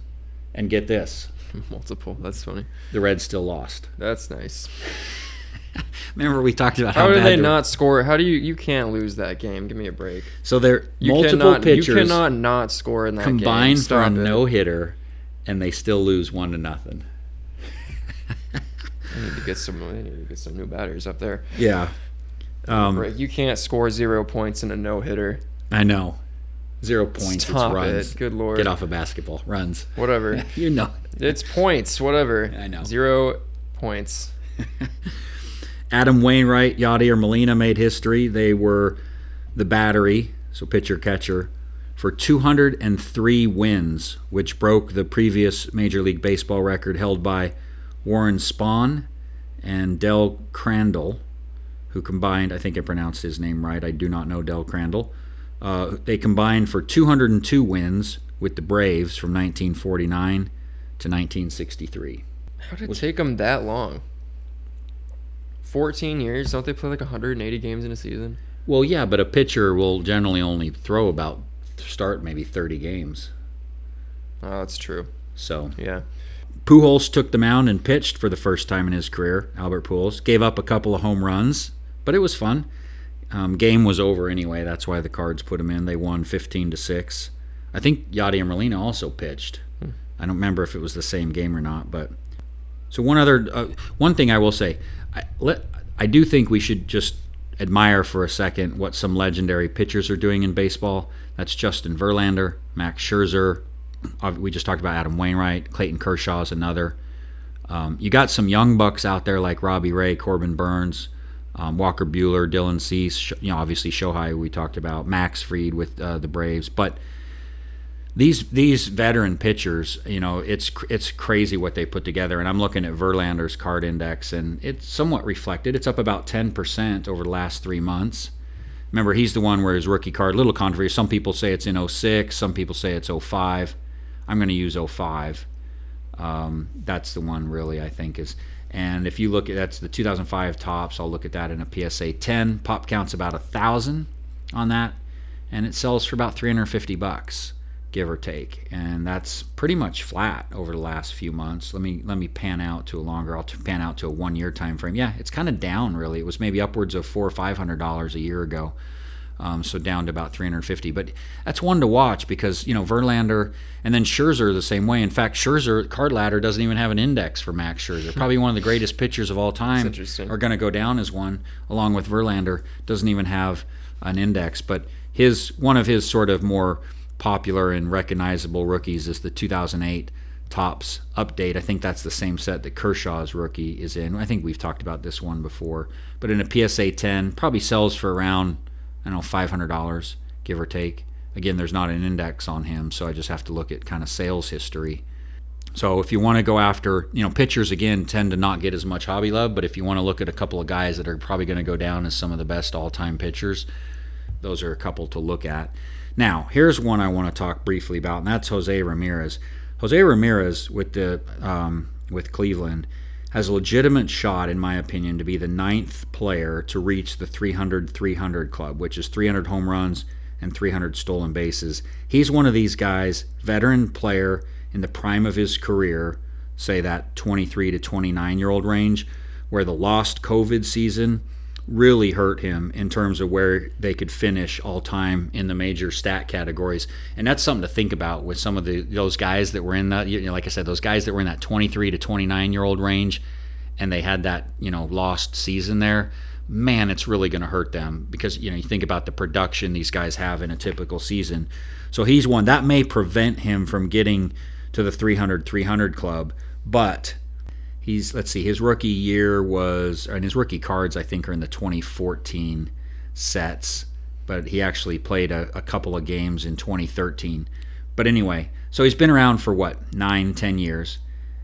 And get this Multiple. That's funny. the Reds still lost. That's nice. Remember we talked about how, How did bad they the- not score? How do you you can't lose that game? Give me a break. So there You multiple cannot pitchers you cannot not score in that game. combined for a no hitter, and they still lose one to nothing. I need to get some. I need to get some new batters up there. Yeah, um, You can't score zero points in a no hitter. I know. Zero points. Stop it's runs. it. Good lord. Get off of basketball. Runs. Whatever. you know. it's points. Whatever. I know. Zero points. Adam Wainwright, Yadier Molina made history. They were the battery, so pitcher catcher, for 203 wins, which broke the previous Major League Baseball record held by Warren Spahn and Del Crandall, who combined, I think I pronounced his name right. I do not know Del Crandall. Uh, they combined for 202 wins with the Braves from 1949 to 1963. How did it take them that long? 14 years? Don't they play like 180 games in a season? Well, yeah, but a pitcher will generally only throw about start maybe 30 games. Oh, that's true. So Yeah. Pujols took the mound and pitched for the first time in his career. Albert Pujols gave up a couple of home runs, but it was fun. Um, game was over anyway. That's why the Cards put him in. They won 15 to six. I think Yadier Molina also pitched. I don't remember if it was the same game or not, but so one other uh, one thing I will say, I, let, I do think we should just admire for a second what some legendary pitchers are doing in baseball. That's Justin Verlander, Max Scherzer. uh, We just talked about Adam Wainwright, Clayton Kershaw is another. Um, you got some young bucks out there like Robbie Ray, Corbin Burnes, um, Walker Buehler, Dylan Cease. You know, obviously Shohei we talked about, Max Fried with uh, the Braves, but these these veteran pitchers, you know, it's it's crazy what they put together. And I'm looking at Verlander's card index, and it's somewhat reflected. It's up about 10% over the last three months. Remember, he's the one where his rookie card, little controversy. Some people say it's in 06, some people say it's 05. I'm going to use 05. Um, that's the one really I think is. And if you look at that's the 2005 Topps, I'll look at that in a PSA 10. Pop counts about a thousand on that, and it sells for about 350 bucks, give or take. And that's pretty much flat over the last few months. Let me let me pan out to a longer. I'll pan out to a one year time frame. Yeah, it's kind of down really. It was maybe upwards of four or five hundred dollars a year ago. Um, so down to about 350. But that's one to watch because you know Verlander and then Scherzer the same way. In fact, Scherzer card ladder doesn't even have an index for Max Scherzer. Probably one of the greatest pitchers of all time. Are going to go down as one along with Verlander. Doesn't even have an index, but his one of his sort of more popular and recognizable rookies is the 2008 Topps update. I think that's the same set that Kershaw's rookie is in. I think we've talked about this one before, but in a PSA 10, probably sells for around I don't know five hundred dollars, give or take. Again, there's not an index on him, so I just have to look at kind of sales history. So if you want to go after, you know, pitchers again tend to not get as much hobby love, but if you want to look at a couple of guys that are probably going to go down as some of the best all-time pitchers, those are a couple to look at. Now, here's one I want to talk briefly about, and that's Jose Ramirez. Jose Ramirez with the um, with Cleveland has a legitimate shot, in my opinion, to be the ninth player to reach the 300 300 club, which is 300 home runs and 300 stolen bases. He's one of these guys, veteran player in the prime of his career, say that 23 to 29 year old range, where the lost COVID season really hurt him in terms of where they could finish all time in the major stat categories. And that's something to think about with some of the those guys that were in that you know, like I said, those guys that were in that 23 to 29 year old range and they had that, you know, lost season there. Man, it's really going to hurt them because you know, you think about the production these guys have in a typical season. So he's one that may prevent him from getting to the 300 300 club, but he's let's see his rookie year was and his rookie cards i think are in the 2014 sets but he actually played a, a, couple of games in 2013 but anyway so he's been around for what nine ten years.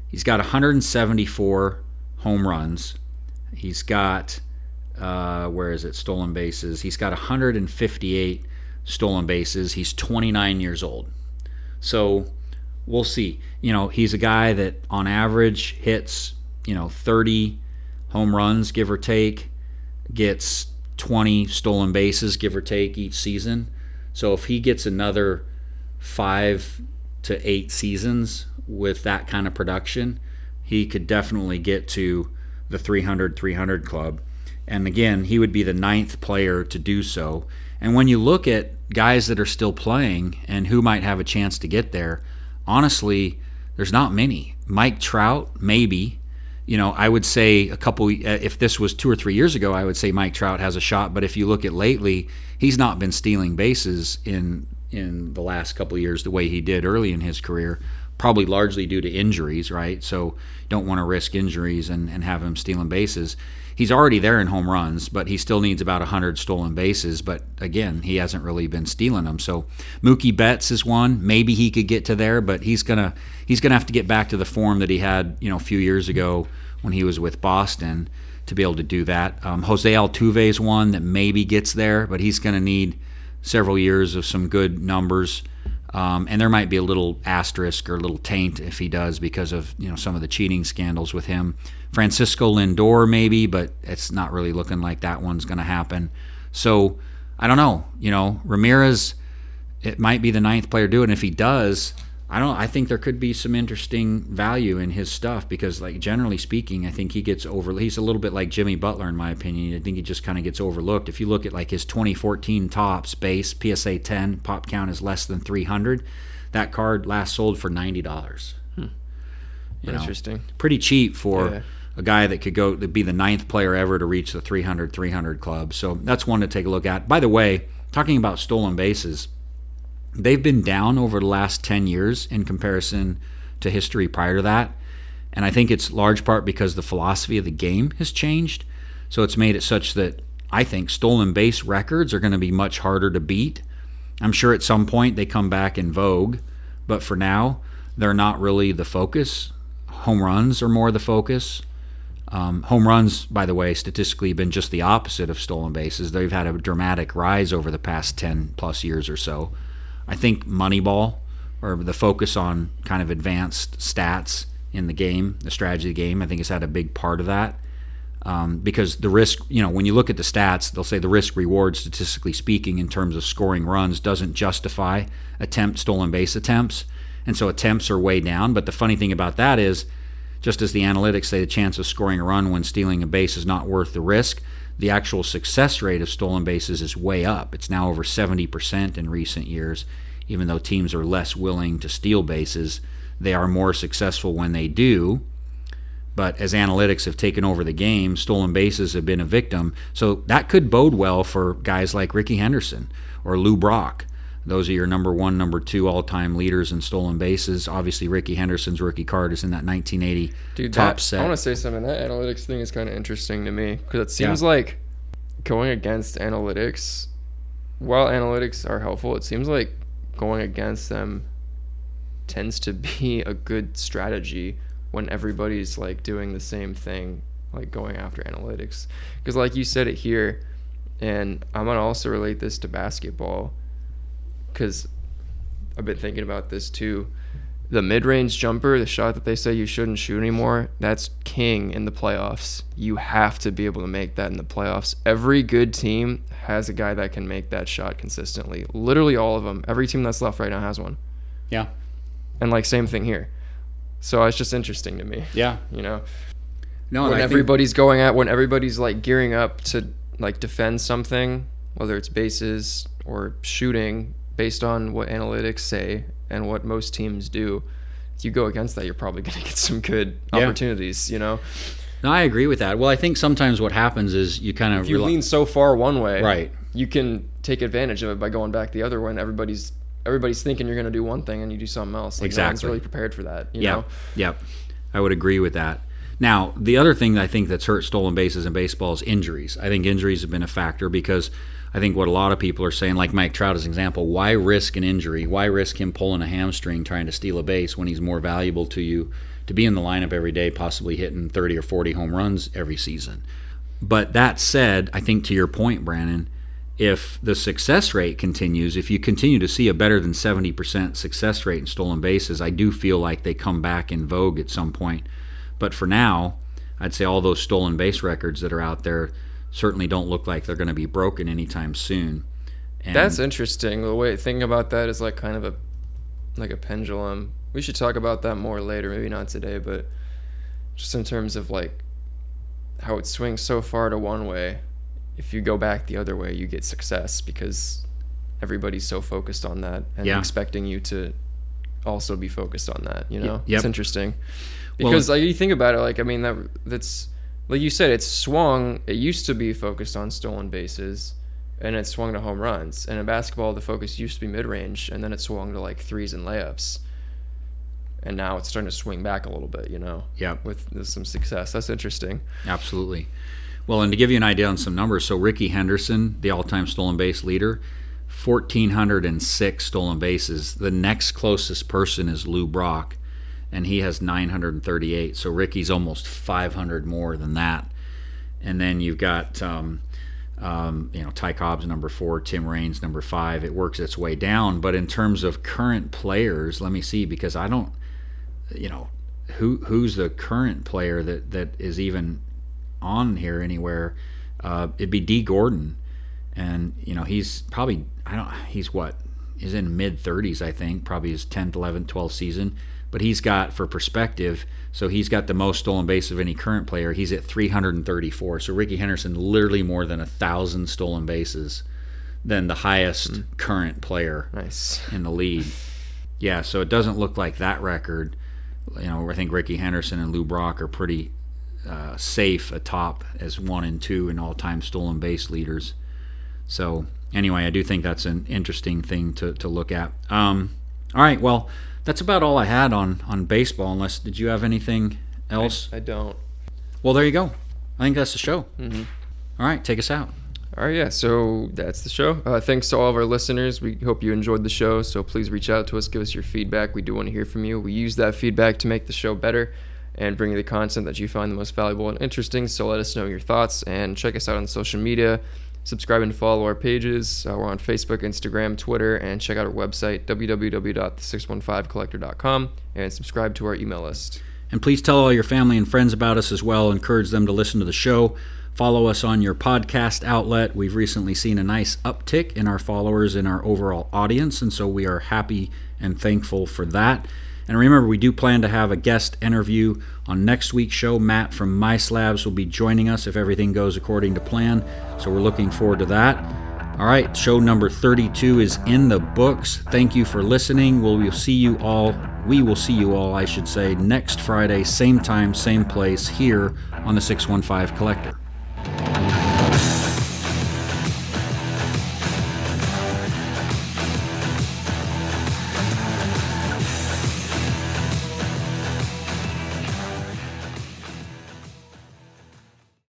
He's got 174 home runs. He's got uh, where is it? Stolen bases. He's got 158 stolen bases. He's 29 years old. So we'll see. You know, he's a guy that on average hits, you know, 30 home runs, give or take, gets 20 stolen bases, give or take, each season. So if he gets another five to eight seasons with that kind of production, he could definitely get to the 300 300 club. And again, he would be the ninth player to do so. And when you look at guys that are still playing and who might have a chance to get there, honestly, there's not many. Mike Trout, maybe. You know, I would say a couple. Uh, if this was two or three years ago, I would say Mike Trout has a shot. But if you look at lately, he's not been stealing bases in in the last couple years the way he did early in his career. Probably largely due to injuries, right? So don't want to risk injuries and, and have him stealing bases he's already there in home runs, but he still needs about 100 stolen bases. But again, he hasn't really been stealing them. So Mookie Betts is one. Maybe he could get to there, but he's gonna he's gonna have to get back to the form that he had, you know, a few years ago when he was with Boston to be able to do that. Um, Jose Altuve is one that maybe gets there, but he's gonna need several years of some good numbers. Um, and there might be a little asterisk or a little taint if he does because of you know some of the cheating scandals with him. Francisco Lindor maybe, but it's not really looking like that one's going to happen. So I don't know. You know, Ramirez, it might be the ninth player do it. And if he does, I don't. I think there could be some interesting value in his stuff because, like generally speaking, I think he gets over. He's a little bit like Jimmy Butler in my opinion. I think he just kind of gets overlooked. If you look at like his 2014 Topps base PSA 10 pop count is less than 300. That card last sold for ninety dollars. Hmm. Interesting. pretty cheap for. Yeah a guy that could go to be the ninth player ever to reach the 300 300 club. So that's one to take a look at. By the way, talking about stolen bases, they've been down over the last 10 years in comparison to history prior to that. And I think it's large part because the philosophy of the game has changed. So it's made it such that I think stolen base records are going to be much harder to beat. I'm sure at some point they come back in vogue, but for now, they're not really the focus. Home runs are more the focus. Um, home runs, by the way, statistically have been just the opposite of stolen bases. They've had a dramatic rise over the past 10 plus years or so. I think Moneyball, or the focus on kind of advanced stats in the game, the strategy of the game, I think has had a big part of that. Um, because the risk, you know, when you look at the stats, they'll say the risk reward, statistically speaking, in terms of scoring runs, doesn't justify attempt stolen base attempts. And so attempts are way down. But the funny thing about that is, just as the analytics say the chance of scoring a run when stealing a base is not worth the risk, the actual success rate of stolen bases is way up. It's now over 70% in recent years. Even though teams are less willing to steal bases, they are more successful when they do. But as analytics have taken over the game, stolen bases have been a victim. So that could bode well for guys like Rickey Henderson or Lou Brock those are your number one, number two all time leaders in stolen bases. Obviously, Rickey Henderson's rookie card is in that 1980 Dude, Topps that, set. I want to say something. That analytics thing is kind of interesting to me because it seems yeah. like going against analytics, while analytics are helpful, it seems like going against them tends to be a good strategy when everybody's like doing the same thing, like going after analytics. Because, like you said it here, and I'm going to also relate this to basketball because I've been thinking about this too. the mid-range jumper, the shot that they say you shouldn't shoot anymore, that's king in the playoffs. You have to be able to make that in the playoffs. Every good team has a guy that can make that shot consistently. Literally all of them. Every team that's left right now has one. Yeah. And like same thing here. So it's just interesting to me. Yeah. You know. No, when I think- everybody's going at when everybody's like gearing up to like defend something, whether it's bases or shooting, based on what analytics say and what most teams do, if you go against that, you're probably going to get some good Yeah. opportunities. You know, No, I agree with that. Well, I think sometimes what happens is you kind of if you lean so far one way, Right. you can take advantage of it by going back the other way. And everybody's everybody's thinking you're going to do one thing and you do something else. Like no one's Exactly. really prepared for that. You Yeah, know, yep. I would agree with that. Now, the other thing that I think that's hurt stolen bases in baseball is injuries. I think injuries have been a factor because I think what a lot of people are saying, like Mike Trout as an example, why risk an injury? Why risk him pulling a hamstring trying to steal a base when he's more valuable to you to be in the lineup every day, possibly hitting 30 or 40 home runs every season? But that said, I think to your point, Brandon, if the success rate continues, if you continue to see a better than 70% success rate in stolen bases, I do feel like they come back in vogue at some point. But for now, I'd say all those stolen base records that are out there certainly don't look like they're going to be broken anytime soon. And That's interesting. The way thinking about that is like kind of a like a pendulum. We should talk about that more later, maybe not today, but just in terms of like how it swings so far to one way. If you go back the other way, you get success because everybody's so focused on that and Yeah. expecting you to also be focused on that, you know? yep. It's interesting. Well- Because like you think about it, like I mean that that's like you said, it's swung. It used to be focused on stolen bases, and it swung to home runs. And in basketball, the focus used to be mid range, and then it swung to like threes and layups. And now it's starting to swing back a little bit, you know, Yeah. with, with some success. That's interesting. Absolutely. Well, and to give you an idea on some numbers, so Rickey Henderson, the all-time stolen base leader, 1406 stolen bases. The next closest person is Lou Brock, and he has 938. So Rickey's almost 500 more than that. And then you've got, um, um, you know, Ty Cobb's number four, Tim Raines number five. It works its way down. But in terms of current players, let me see because I don't, you know, who who's the current player that that is even on here anywhere? Uh, it'd be Dee Gordon, and you know he's probably I don't he's what he's in mid 30s I think probably his 10th 11th 12th season but he's got for perspective so he's got the most stolen base of any current player he's at 334 so Rickey Henderson literally more than a thousand stolen bases than the highest current player Nice. in the league. Yeah, so it doesn't look like that record. You know, I think Rickey Henderson and Lou Brock are pretty uh, safe atop as one and two in all-time stolen base leaders. So anyway, I do think that's an interesting thing to, to look at. Um, all right, well, that's about all I had on on baseball. Unless did you have anything else? I don't. well, there you go. I think that's the show. Mm-hmm. right, take us out. All right, yeah. So that's the show. Uh, thanks to all of our listeners. We hope you enjoyed the show. So please reach out to us, give us your feedback. We do want to hear from you. We use that feedback to make the show better and bring you the content that you find the most valuable and interesting. So let us know your thoughts and check us out on social media. Subscribe and follow our pages. Uh, we're on Facebook, Instagram, Twitter, and check out our website www.the615collector.com and subscribe to our email list. And please tell all your family and friends about us as well. Encourage them to listen to the show. Follow us on your podcast outlet. We've recently seen a nice uptick in our followers and our overall audience, and so we are happy and thankful for that. And remember, we do plan to have a guest interview on next week's show. Matt from My Slabs will be joining us if everything goes according to plan. So we're looking forward to that. All right, show number 32 is in the books. Thank you for listening. We'll see you all, we will see you all, I should say, next Friday, same time, same place, here on the 615 Collector.